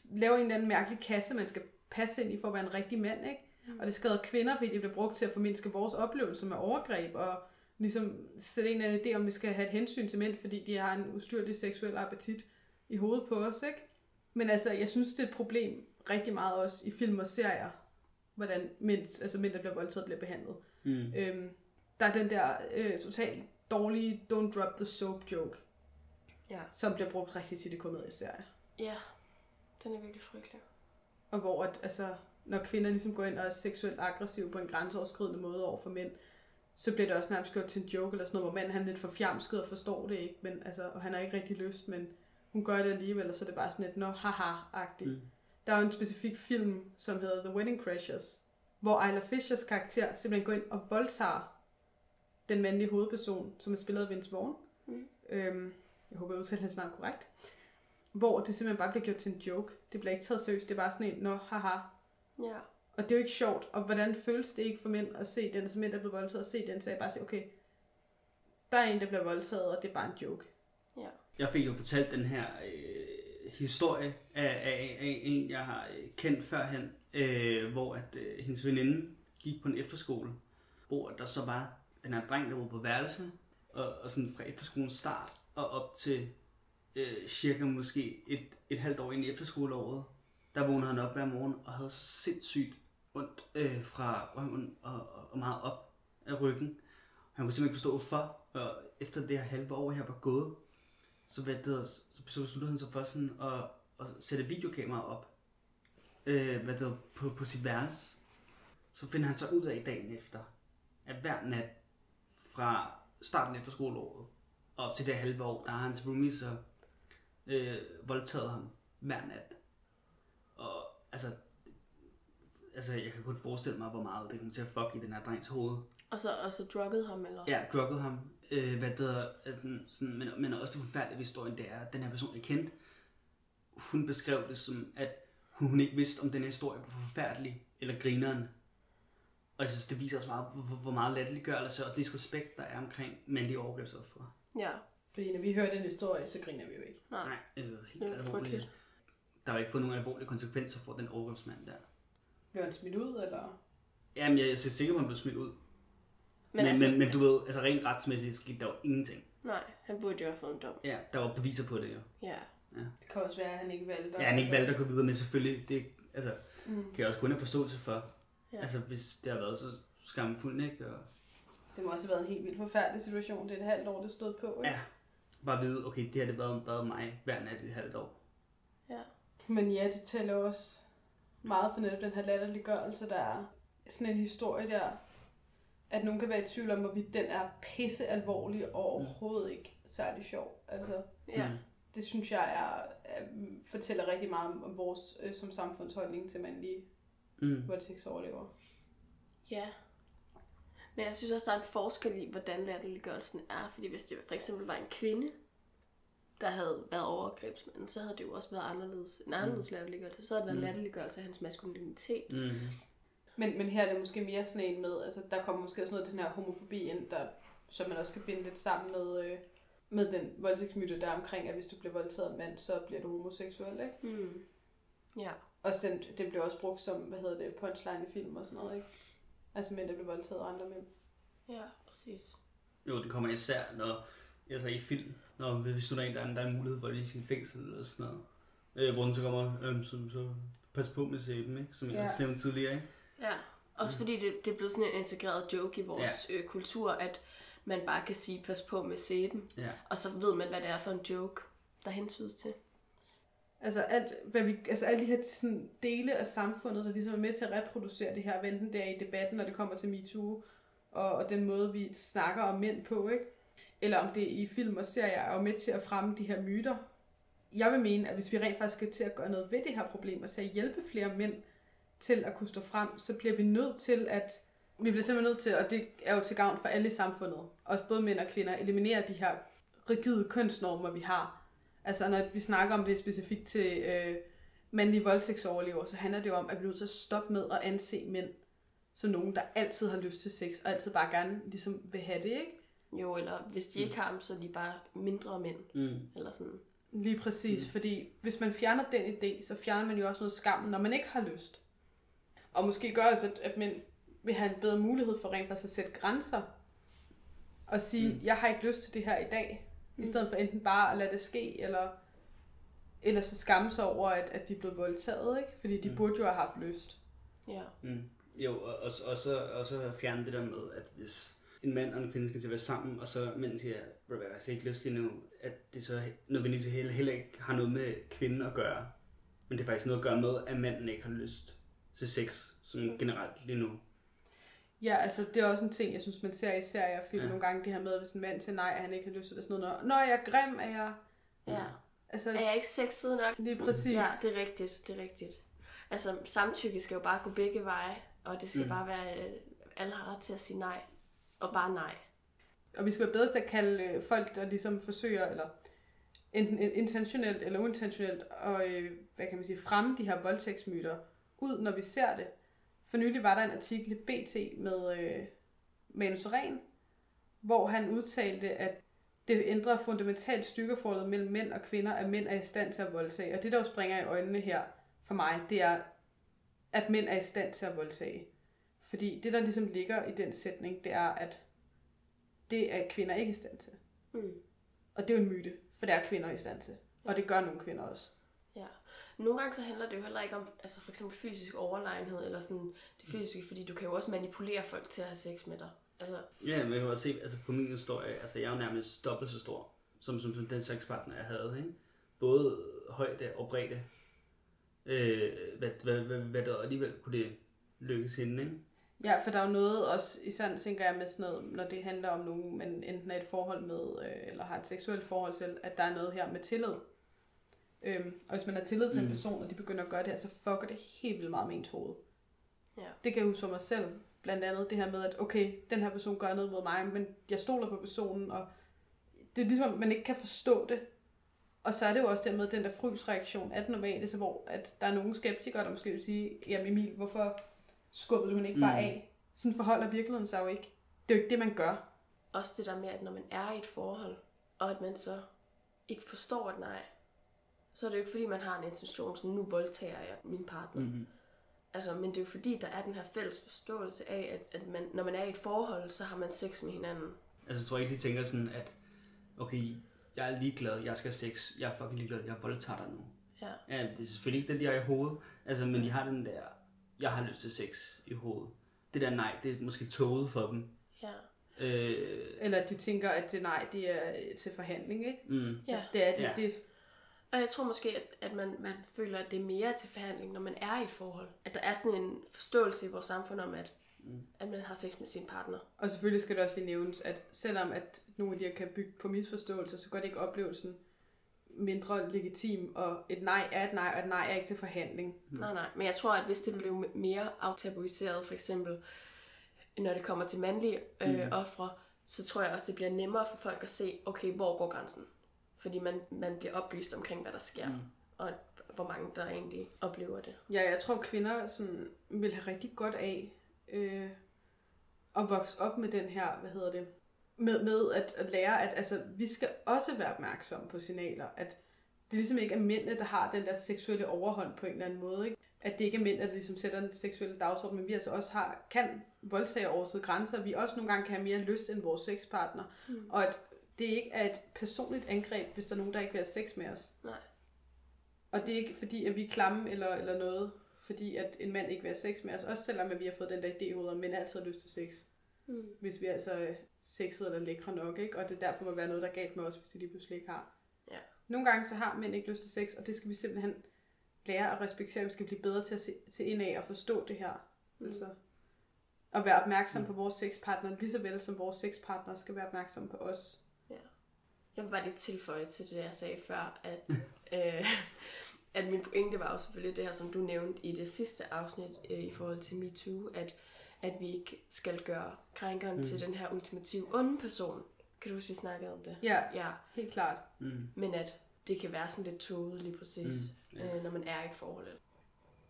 lave en eller anden mærkelig kasse, man skal passe ind i for at være en rigtig mand, ikke? Og det skader kvinder, fordi det bliver brugt til at formindske vores oplevelse med overgreb, og ligesom sætte en eller anden idé om, vi skal have et hensyn til mænd, fordi de har en ustyrlig seksuel appetit i hovedet på os, ikke? Men altså, jeg synes, det er et problem rigtig meget også i film og serier, hvordan mænd, altså mænd, der bliver voldtaget, bliver behandlet. Mm. Øhm, der er den der øh, totalt dårlige don't drop the soap joke, ja. som bliver brugt rigtig tit i komedieserier. ja, den er virkelig frygtelig. Og hvor at, altså, når kvinder ligesom går ind og er seksuelt aggressive på en grænseoverskridende måde over for mænd, så bliver det også nærmest gjort til en joke eller sådan noget, hvor manden han er lidt for fjamsket og forstår det ikke, men, altså, og han har ikke rigtig lyst, men hun gør det alligevel, og så er det bare sådan et, nå, haha-agtigt. Mm. Der er jo en specifik film, som hedder The Wedding Crashers, hvor Isla Fishers karakter simpelthen går ind og voldtager den mandlige hovedperson, som er spillet af Vince Vaughn. Mm. Øhm, jeg håber, jeg udtaler hans navn korrekt. Hvor det simpelthen bare bliver gjort til en joke. Det bliver ikke taget seriøst. Det er bare sådan en, nå, haha. Ja. Og det er jo ikke sjovt. Og hvordan føles det ikke for mænd at se den, som mænd, der er blevet voldtaget, at se den, så jeg bare siger, okay, der er en, der bliver voldtaget, og det er bare en joke. Jeg fik jo fortalt den her øh, historie af, af, af en, jeg har øh, kendt førhen, øh, hvor at øh, hendes veninde gik på en efterskole, hvor der så var den her dreng, der var på værelse, og, og sådan fra efterskolens start og op til øh, cirka måske et, et halvt år ind i efterskoleåret, der vågnede han op hver morgen og havde så sindssygt ondt øh, fra røven og, og, og meget op af ryggen. Han kunne simpelthen ikke forstå, hvorfor. Og efter det her halve år her var gået, så, hvad det, så besluttede han sig for sådan at, at sætte videokamera op øh, hvad det på, på sit værelse. Så finder han så ud af dagen efter, at hver nat fra starten efter skoleåret op til det halve år, der har hans roomie så øh, voldtaget ham hver nat. Og altså, altså, jeg kan kun forestille mig, hvor meget det kommer til at fuck i den her drengs hoved. Og så, og så druggede ham, eller? Ja, druggede ham. Øh, hvad det hedder, at den, sådan, men, men også det forfærdelige ved historien, det er, at den her person, jeg kendte, hun beskrev det som, at hun, hun ikke vidste, om den her historie var forfærdelig eller grineren. Og jeg synes, det viser også meget, hvor, hvor meget latterliggørelse og disrespekt, der er omkring mandlige overgrebsoffere. Ja, Fordi når vi hører den historie, så griner vi jo ikke. Nej. Nej, øh, helt Det er alvorligt. Der har jo ikke fået nogen alvorlige konsekvenser for den overgrebsmand der. Bliver han smidt ud, eller? Jamen, jeg er så sikker på, at han blev smidt ud. Men, Men, men, altså, men, men, du ved, altså rent retsmæssigt skete der jo ingenting. nej, han burde jo have fået en dom. Ja, der var beviser på det jo. Ja. Det kan også være, at han ikke valgte. Ja, han ikke valgte at gå videre, men selvfølgelig, det altså, Mm. kan jeg også kun have forståelse for. Ja. Altså, hvis det har været så skamfuldt, ikke? Og, Det må også have været en helt vildt forfærdelig situation. Det er et halvt år, det stod på. Ikke? ja, bare vide, okay, det har det været, været mig hver nat i et halvt år. Ja. Men ja, det tæller også meget for netop den her latterliggørelse, der er sådan en historie der, at nogen kan være i tvivl om, hvorvidt den er pisse alvorlig og overhovedet ikke særlig sjov. Altså, Ja. Mm. det synes jeg er, er, fortæller rigtig meget om, vores øh, som samfundsholdning til mandlige Mm. voldtægtsoverlevere. Ja. Men jeg synes også, der er en forskel i, hvordan latterliggørelsen er. Fordi hvis det for eksempel var en kvinde, der havde været overgrebsmanden, så havde det jo også været anderledes. En anderledes latterliggørelse. Så havde det været Mm. latterliggørelse af hans maskulinitet. Mm. Men, men her er det måske mere sådan en med, altså der kommer måske også noget af den her homofobi ind, der, som man også kan binde lidt sammen med, øh, med den voldtægtsmyte, der er omkring, at hvis du bliver voldtaget af en mand, så bliver du homoseksuel, ikke? Mm. Ja. Også den, den bliver også brugt som, hvad hedder det, punchline i film og sådan noget, ikke? Altså mænd, der bliver voldtaget af andre mænd. Ja, præcis. Jo, det kommer især, når, altså i film, når hvis du er en, der er, der er en mulighed for at lige sin fængsel eller sådan noget. Øh, hvor den så kommer, øhm, så, så pas på med sæben, ikke? Som jeg Ja. nævnte tidligere, ikke? Ja. Også fordi det, det er blevet sådan en integreret joke i vores ja. øh, kultur, at man bare kan sige, pas på med sæben. Ja. Og så ved man, hvad det er for en joke, der hensydes til. Altså, alt, hvad vi, altså alle de her sådan, dele af samfundet, der ligesom er med til at reproducere det her, enten det er i debatten, når det kommer til MeToo, og, og den måde, vi snakker om mænd på, ikke? Eller om det i film og serier er jo med til at fremme de her myter. Jeg vil mene, at hvis vi rent faktisk skal til at gøre noget ved det her problem, og at hjælpe flere mænd til at kunne stå frem, så bliver vi nødt til at vi bliver simpelthen nødt til, og det er jo til gavn for alle i samfundet, også både mænd og kvinder, eliminere de her rigide kønsnormer, vi har. Altså når vi snakker om det specifikt til øh, mandlige voldtægtsoverlevere, så handler det jo om, at vi er nødt til at stoppe med at anse mænd som nogen, der altid har lyst til sex, og altid bare gerne ligesom vil have det, ikke? Jo, eller hvis de ikke har dem, så er de bare mindre mænd. Mm. Eller sådan. Lige præcis, mm. fordi hvis man fjerner den idé, så fjerner man jo også noget skam, når man ikke har lyst. Og måske gør altså, at, at mænd vil have en bedre mulighed for rent faktisk at sætte grænser. Og sige, mm. jeg har ikke lyst til det her i dag. Mm. I stedet for enten bare at lade det ske, eller, eller så skamme sig over, at, at de er blevet voldtaget, ikke? Fordi de mm. burde jo have haft lyst. Ja. Mm. Jo, og, og, og, så, og så fjerne det der med, at hvis en mand og en kvinde skal til at være sammen, og så mænd siger, at jeg har ikke lyst til nu, at det så nødvendigvis heller, heller ikke har noget med kvinden at gøre. Men det er faktisk noget at gøre med, at manden ikke har lyst til sex, som generelt lige nu. Ja, altså det er også en ting, jeg synes, man ser i serier og film Ja. nogle gange, det her med, hvis en mand siger nej, at han ikke har lyst til det, sådan noget, når jeg er grim, er jeg... ja. Altså, Er jeg ikke sexet nok? lige præcis. Ja, det er rigtigt, det er rigtigt. Altså, samtykke skal jo bare gå begge veje, og det skal Mm. mm. bare være, øh, alle har ret til at sige nej, og bare nej. Og vi skal være bedre til at kalde øh, folk, der ligesom forsøger, eller enten intentionelt eller uintentionelt, og øh, hvad kan man sige, fremme de her voldtægtsmyter ud, når vi ser det. For nylig var der en artikel i BT med øh, Manus Ren, hvor han udtalte, at det ændrer fundamentalt styrkeforholdet mellem mænd og kvinder, at mænd er i stand til at voldtage. Og det, der jo springer i øjnene her for mig, det er, at mænd er i stand til at voldtage. Fordi det, der ligesom ligger i den sætning, det er, at det er kvinder ikke i stand til. Mm. Og det er jo en myte, for det er kvinder i stand til. Og det gør nogle kvinder også. Nogle gange så handler det jo heller ikke om altså for eksempel fysisk overlegenhed, eller sådan det fysiske, fordi du kan jo også manipulere folk til at have sex med dig. Altså, Ja, men jeg kan også se, altså på min historie, altså jeg er jo nærmest dobbelt så stor, som, som, som den sexpartner, jeg havde, ikke? Både højde og bredde. Øh, hvad, hvad, hvad, hvad der alligevel kunne det lykkes hende, ikke? Ja, for der er jo noget også, især tænker jeg med sådan noget, når det handler om nogen, man enten er i et forhold med, øh, eller har et seksuelt forhold til, at der er noget her med tillid. Øhm, og hvis man har tillid til mm. en person, og de begynder at gøre det her, så fucker det helt vildt meget med ens hoved. Ja. Det kan jeg huske for mig selv. Blandt andet det her med, at okay, den her person gør noget mod mig, men jeg stoler på personen, og det er ligesom, at man ikke kan forstå det. Og så er det jo også dermed den der frysreaktion af det normale, så hvor at der er nogle skeptikere, der måske vil sige, jamen Emil, hvorfor skubbede du hende ikke bare Mm. af? Sådan forholder virkeligheden sig jo ikke. Det er jo ikke det, man gør. også det der med, at når man er i et forhold, og at man så ikke forstår et nej, så er det jo ikke fordi, man har en intention, sådan nu voldtager jeg min partner. Mm-hmm. Altså, men det er jo fordi, der er den her fælles forståelse af, at, at man, når man er i et forhold, så har man sex med hinanden. Altså, jeg tror ikke, de tænker sådan, at okay, jeg er ligeglad, jeg skal have sex, jeg er fucking ligeglad, jeg voldtager dig nu. Ja. Ja, det er selvfølgelig ikke den, de har i hovedet, altså, men de har den der, jeg har lyst til sex i hovedet. Det der nej, det er måske toget for dem. Ja. Øh, Eller at de tænker, at det nej, det er til forhandling, ikke? mm, ja. Det er det, Ja. det Og jeg tror måske, at, at man, man føler, at det er mere til forhandling, når man er i et forhold. At der er sådan en forståelse i vores samfund om, at, Mm. at man har sex med sin partner. Og selvfølgelig skal det også lige nævnes, at selvom at nogle af de her kan bygge på misforståelser, så gør det ikke oplevelsen mindre legitim, og et nej er et nej, og et nej er ikke til forhandling. Mm. Nej, nej. Men jeg tror, at hvis det blev mere aftabuiseret, for eksempel, når det kommer til mandlige øh, Mm. ofre, så tror jeg også, det bliver nemmere for folk at se, okay, hvor går grænsen? Fordi man, man bliver oplyst omkring, hvad der sker, Mm. og hvor mange der egentlig oplever det. Ja, jeg tror, kvinder sådan, vil have rigtig godt af øh, at vokse op med den her, hvad hedder det, med, med at, at lære, at altså, vi skal også være opmærksomme på signaler. At det ligesom ikke er mændene, der har den der seksuelle overhånd på en eller anden måde. Ikke? At det ikke er mænd, der ligesom sætter den seksuelle dagsorden, men vi altså også har, kan voldtage overskride grænser. Vi også nogle gange kan have mere lyst end vores sexpartner. Mm. Og at det ikke er et personligt angreb, hvis der er nogen, der ikke vil have sex med os. Nej. Og det er ikke fordi, at vi er klamme eller, eller noget, fordi at en mand ikke vil have sex med os. Også selvom at vi har fået den der idé i hovedet, om mænd altid har lyst til sex. Mm. Hvis vi er altså sexede eller lækre nok, ikke? Og det derfor må være noget, der er galt med os, hvis de lige pludselig ikke har. Ja. Nogle gange så har mænd ikke lyst til sex, og det skal vi simpelthen lære at respektere. Vi skal blive bedre til at se, se ind af og forstå det her. Mm. Altså, og være opmærksom på vores sexpartner, lige så vel som vores sexpartner skal være opmærksom på os. Jeg vil bare lige tilføje til det, jeg sagde før, at, øh, at min pointe var jo selvfølgelig det her, som du nævnte i det sidste afsnit øh, i forhold til MeToo, at, at vi ikke skal gøre krænkeren Mm. til den her ultimative onde person. Kan du huske, vi snakkede om det? Ja, Ja, helt klart. mm, men at det kan være sådan lidt toget lige præcis, Mm, ja. øh, når man er i et forhold.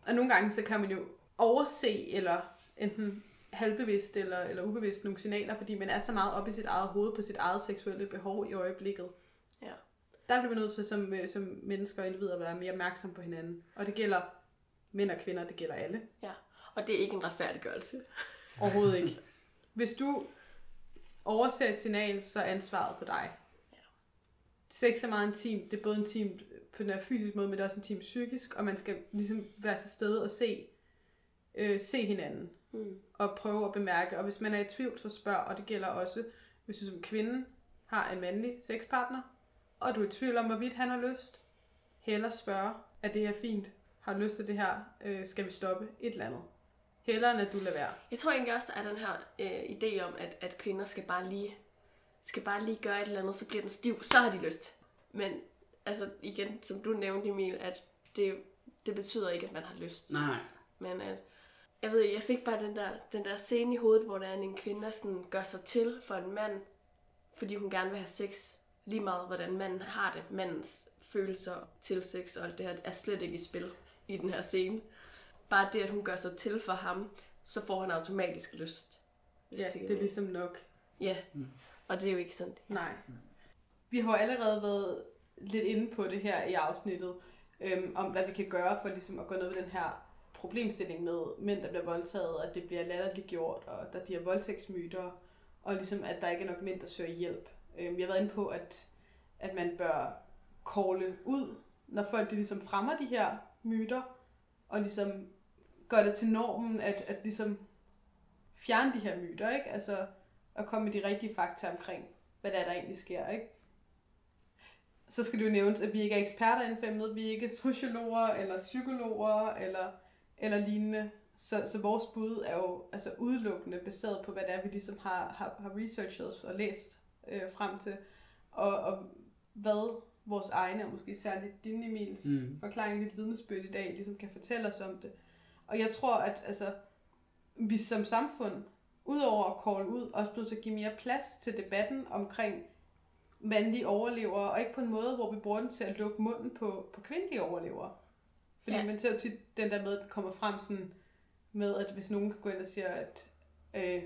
Og nogle gange så kan man jo overse, eller enten halvbevidst eller, eller ubevidst nogle signaler, fordi man er så meget op i sit eget hoved på sit eget seksuelle behov i øjeblikket. Ja. Der bliver man nødt til som, øh, som mennesker og individer at være mere opmærksom på hinanden. Og det gælder mænd og kvinder, det gælder alle. Og det er ikke en retfærdiggørelse. Overhovedet ikke. Hvis du overser et signal, så er ansvaret på dig. Ja. Sex er meget intimt. Det er både intimt på den her fysiske måde, men det er også intimt psykisk, og man skal ligesom være til stede og se, øh, se hinanden Mm. og prøve at bemærke. Og hvis man er i tvivl, så spørg, og det gælder også, hvis du som kvinde har en mandlig sexpartner, og du er i tvivl om, hvorvidt han har lyst, heller spørge, er det her fint? Har du lyst til det her? Øh, skal vi stoppe? Et eller andet. Hellere end at du lader være. Jeg tror egentlig også, der er den her øh, idé om, at, at kvinder skal bare lige skal bare lige gøre et eller andet, så bliver den stiv, så har de lyst. Men altså igen, som du nævnte Emil, at det, det betyder ikke, at man har lyst. nej, Men at, jeg ved ikke, jeg fik bare den der, den der scene i hovedet, hvor der er en kvinde, sådan gør sig til for en mand, fordi hun gerne vil have sex. Lige meget, hvordan manden har det. Mandens følelser til sex og alt det her er slet ikke i spil i den her scene. Bare det, at hun gør sig til for ham, så får han automatisk lyst. Ja, det er ligesom nok. Ja, og det er jo ikke sådan. Nej. Vi har allerede været lidt inde på det her i afsnittet, øhm, om hvad vi kan gøre for ligesom at gå ned ved den her problemstilling med mænd, der bliver voldtaget, og at det bliver latterligt gjort, og der de her voldtægtsmyter, og ligesom at der ikke er nok mænd, der søger hjælp. Øhm, jeg har været inde på, at, at man bør kåle ud, når folk de ligesom fremmer de her myter, og ligesom gør det til normen, at, at ligesom fjerne de her myter, ikke? Altså at komme med de rigtige fakta omkring, hvad der er, der egentlig sker, ikke? Så skal det jo nævnes, at vi ikke er eksperter inden for emnet. Vi er ikke sociologer eller psykologer eller, eller lignende. Så, så vores bud er jo altså udelukkende baseret på, hvad det er, vi ligesom har, har, har researchet og læst øh, frem til. Og, og hvad vores egne, og måske særligt din Emils Mm. forklaring, lidt vidnesbyrd i dag, ligesom kan fortælle os om det. Og jeg tror, at altså, vi som samfund, udover at call ud, også blevet til at give mere plads til debatten omkring mandlige overlevere, og ikke på en måde, hvor vi bruger den til at lukke munden på, på kvindelige overlevere. Fordi Ja. man ser jo tit den der med, at kommer frem sådan med, at hvis nogen går ind og siger, at øh,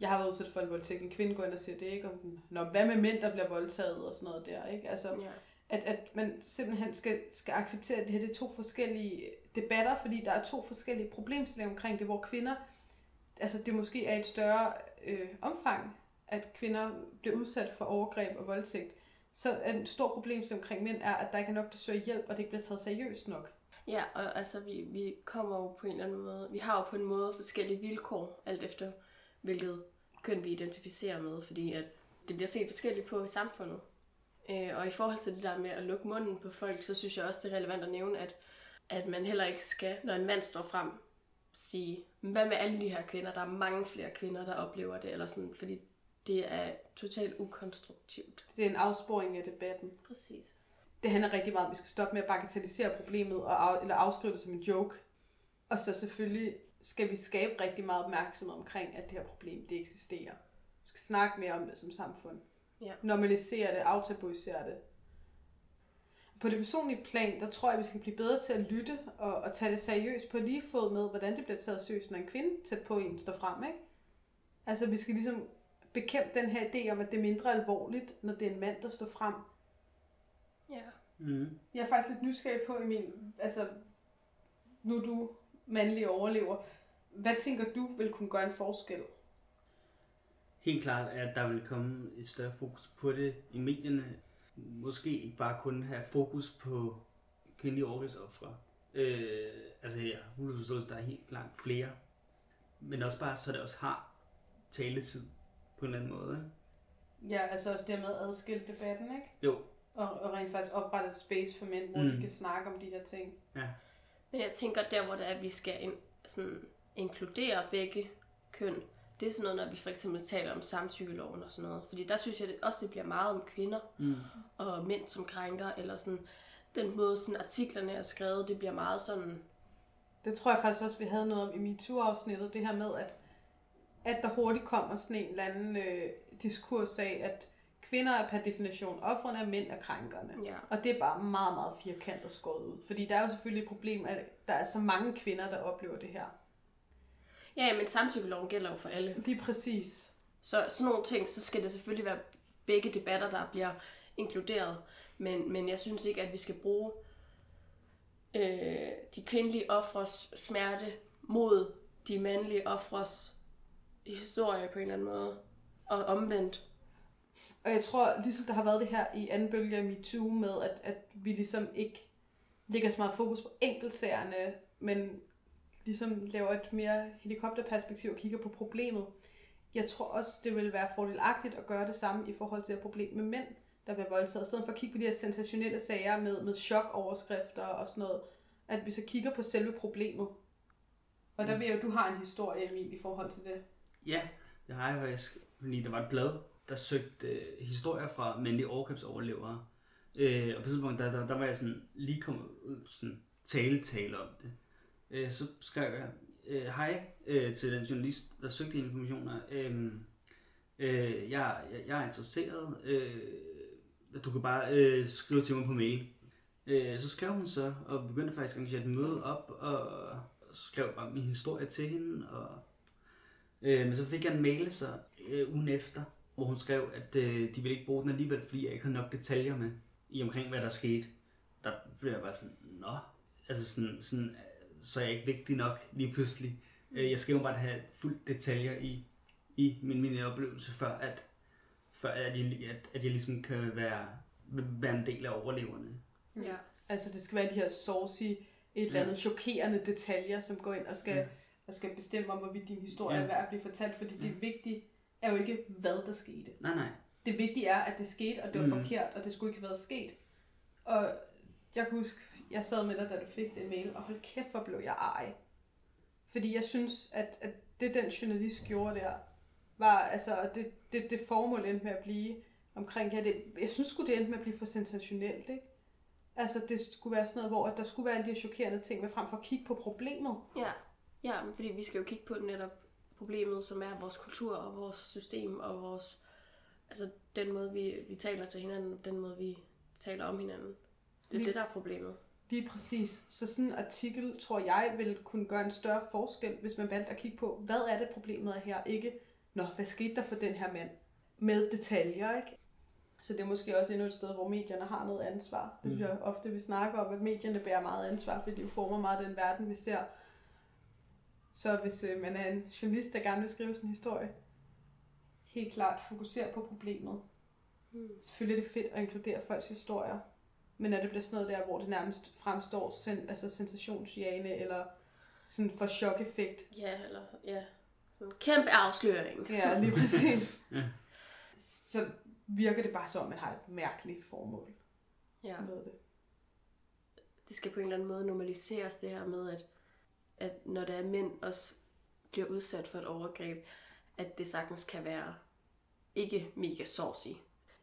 jeg har været udsat for en voldtægt, en kvinde går ind og siger det, ikke? Om den, Nå, hvad med mænd, der bliver voldtaget og sådan noget der, ikke? Altså, Ja. at, at man simpelthen skal, skal acceptere, at det her det er to forskellige debatter, fordi der er to forskellige problemstillinger omkring det, hvor kvinder, altså det måske er et større øh, omfang, at kvinder bliver udsat for overgreb og voldtægt, så en stor problemstilling omkring mænd er, at der ikke er nok, der søger hjælp, og det ikke bliver taget seriøst nok. Ja, og altså vi, vi kommer jo på en eller anden måde, vi har jo på en måde forskellige vilkår, alt efter hvilket køn vi identificerer med, fordi at det bliver set forskelligt på i samfundet. Øh, og i forhold til det der med at lukke munden på folk, så synes jeg også, det er relevant at nævne, at, at man heller ikke skal, når en mand står frem, sige, hvad med alle de her kvinder? Der er mange flere kvinder, der oplever det, eller sådan, fordi det er totalt ukonstruktivt. Det er en afsporing af debatten. Præcis. Det handler rigtig meget om, at vi skal stoppe med at bagatellisere problemet, og af, eller afskrive det som en joke. Og så selvfølgelig skal vi skabe rigtig meget opmærksomhed omkring, at det her problem, det eksisterer. Vi skal snakke mere om det som samfund. Ja. Normalisere det, aftabuisere det. På det personlige plan, der tror jeg, vi skal blive bedre til at lytte og, og tage det seriøst på lige fod med, hvordan det bliver taget seriøst, når en kvinde tæt på en står frem, ikke? Altså, vi skal ligesom bekæmpe den her idé om, at det er mindre alvorligt, når det er en mand, der står frem. Ja. Mm. Jeg er faktisk lidt nysgerrig på, Emil, altså, nu du mandlig overlever. Hvad tænker du vil kunne gøre en forskel? Helt klart, at der vil komme et større fokus på det i medierne. Måske ikke bare kun have fokus på kvindelige overgrebsoffre. Øh, altså ja, hun forståelse, der er helt langt flere. Men også bare, så det også har taletid på en eller anden måde. Ikke? Ja, altså også det med at adskille debatten, ikke? Jo, Og, og rent faktisk oprette et space for mænd, hvor mm. Mm. de kan snakke om de her ting. ja. Men jeg tænker, der hvor det er, at vi skal in, sådan, inkludere begge køn, det er sådan noget, når vi for eksempel taler om samtykkeloven og sådan noget. Fordi der synes jeg det, også, det bliver meget om kvinder Mm. og mænd som krænker, eller sådan den måde, sådan artiklerne er skrevet, det bliver meget sådan, Det tror jeg faktisk også, vi havde noget om i MeToo-afsnittet, det her med, at, at der hurtigt kommer sådan en eller anden øh, diskurs af, at kvinder er per definition offrene, og mænd er krænkerne. ja. Og det er bare meget, meget firkantet skåret ud. Fordi der er jo selvfølgelig et problem, at der er så mange kvinder, der oplever det her. Ja, men samtykkeloven gælder jo for alle. Lige præcis. Så sådan nogle ting, så skal det selvfølgelig være begge debatter, der bliver inkluderet. Men, men jeg synes ikke, at vi skal bruge øh, de kvindelige ofres smerte mod de mandlige ofres historie på en eller anden måde. Og omvendt. Og jeg tror, ligesom der har været det her i anden bølge af MeToo med, at, at vi ligesom ikke lægger så meget fokus på enkeltsagerne, men ligesom laver et mere helikopterperspektiv og kigger på problemet. Jeg tror også, det vil være fordelagtigt at gøre det samme i forhold til et problem med mænd, der bliver voldtaget. I stedet for at kigge på de her sensationelle sager med, med chokoverskrifter og sådan noget, at vi så kigger på selve problemet. Og der ved jeg jo, du har en historie, Emil, i forhold til det. Ja, det har jeg faktisk. Fordi der var et blad, der søgte øh, historier fra mandlige overgrebsoverlevere. Øh, og på et tidspunkt, der, der, der var jeg sådan lige kommet ud sådan tale-tale om det. Øh, så skrev jeg øh, hej øh, til den journalist, der søgte informationer. Øh, øh, jeg, jeg, jeg er interesseret. Øh, du kan bare øh, skrive til mig på mail. Øh, så skrev hun så, og begyndte faktisk at arrangere et møde op, og skrev bare min historie til hende, og Øh, men så fik jeg en mail så øh, ugen efter, hvor hun skrev, at øh, de ville ikke bruge den alligevel, fordi jeg ikke havde nok detaljer med i omkring, hvad der skete. Der blev jeg bare sådan, nå, altså sådan, sådan øh, så er jeg ikke vigtig nok lige pludselig. Øh, jeg skal jo bare have fuldt detaljer i, i min, min oplevelse, før at, før at, jeg, at, at jeg ligesom kan være, være en del af overleverne. Ja. Altså, det skal være de her saucy, et eller Ja. andet chokerende detaljer, som går ind og skal, Ja. Og skal bestemme om, hvorvidt din historie Ja. er værd at blive fortalt. Fordi det Ja. vigtige er jo ikke, hvad der skete. Nej, nej. Det vigtige er, at det skete, og det var Mm. forkert, og det skulle ikke have været sket. Og jeg kan huske, jeg sad med dig, da du fik den mail, og hold kæft, hvor blev jeg ej. Fordi jeg synes, at, at det den journalist gjorde der, var altså, det, det, det formål endte med at blive omkring, ja, det, jeg synes sgu, det endte med at blive for sensationelt, ikke? Altså, det skulle være sådan noget, hvor at der skulle være alle de chokerende ting, men frem for at kigge på problemet. Ja. Ja, fordi vi skal jo kigge på netop problemet, som er vores kultur og vores system og vores, altså den måde, vi, vi taler til hinanden, den måde, vi taler om hinanden. Det er Vi- det, der er problemet. Lige præcis. Så sådan en artikel, tror jeg, vil kunne gøre en større forskel, hvis man valgte at kigge på, hvad er det problemet er her? Ikke, nå, hvad skete der for den her mand? Med detaljer, ikke? Så det er måske også endnu et sted, hvor medierne har noget ansvar. Det synes Mm. jeg ofte, vi snakker om, at medierne bærer meget ansvar, fordi de former meget den verden, vi ser. Så hvis øh, man er en journalist, der gerne vil skrive sin historie, helt klart fokusere på problemet. Mm. Selvfølgelig er det fedt at inkludere folks historier, men når det bliver sådan noget der, hvor det nærmest fremstår sen, altså sensationsjagende, eller sådan for chok-effekt. Ja, eller ja. Sådan en kæmpe afsløring. Ja, lige præcis. Ja. Så virker det bare som, at man har et mærkeligt formål Ja. med det. det skal på en eller anden måde normaliseres det her med, at, at når der er mænd også bliver udsat for et overgreb, at det sagtens kan være ikke mega saucy.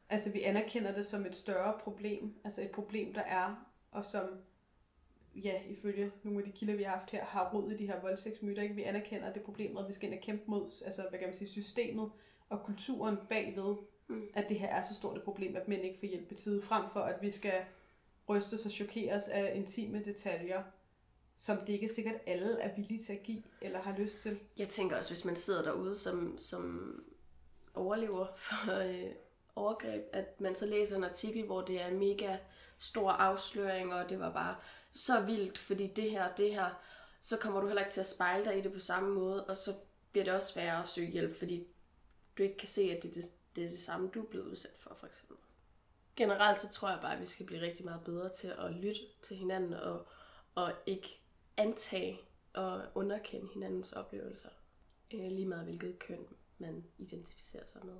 Altså, vi anerkender det som et større problem. Altså et problem, der er, og som, ja, ifølge nogle af de kilder, vi har haft her, har rod i de her voldtægtsmyter. Ikke? Vi anerkender det problem, og vi skal ind og kæmpe mod, altså, hvad kan man sige, systemet og kulturen bagved, Mm. at det her er så stort et problem, at mænd ikke får hjælp i tide, frem for at vi skal rystes og chokeres af intime detaljer, som det ikke er sikkert alle er villige til at give, eller har lyst til. Jeg tænker også, hvis man sidder derude som, som overlever for øh, overgreb, at man så læser en artikel, hvor det er mega stor afsløring, og det var bare så vildt, fordi det her, det her, så kommer du heller ikke til at spejle dig i det på samme måde, og så bliver det også sværere at søge hjælp, fordi du ikke kan se, at det, det, det er det samme, du er blevet udsat for, for eksempel. Generelt så tror jeg bare, at vi skal blive rigtig meget bedre til at lytte til hinanden, og, og ikke antage og underkende hinandens oplevelser. Øh, lige meget hvilket køn man identificerer sig med,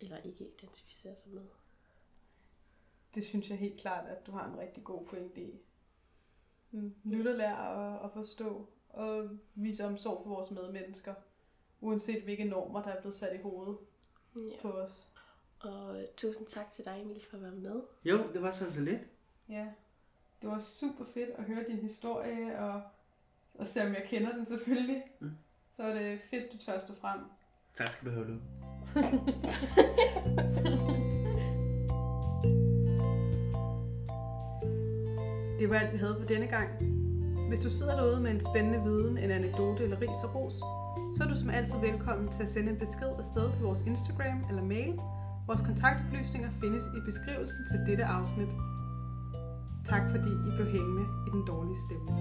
eller ikke identificerer sig med. Det synes jeg helt klart, at du har en rigtig god pointe i. Mm. Lyt og lær at, at forstå, og vise omsorg for vores medmennesker, uanset hvilke normer, der er blevet sat i hovedet Ja. på os. Og tusind tak til dig, Emil, for at være med. Jo, det var så så lidt. Ja, det var super fedt at høre din historie, og, og se om jeg kender den selvfølgelig. Mm. Så er det fedt, du tør stå frem. Tak skal du have, Lu. Det var alt, vi havde for denne gang. Hvis du sidder derude med en spændende viden, en anekdote eller ris og ros, så er du som altid velkommen til at sende en besked afsted til vores Instagram eller mail. Vores kontaktoplysninger findes i beskrivelsen til dette afsnit. Tak fordi I blev hængende i den dårlige stemning.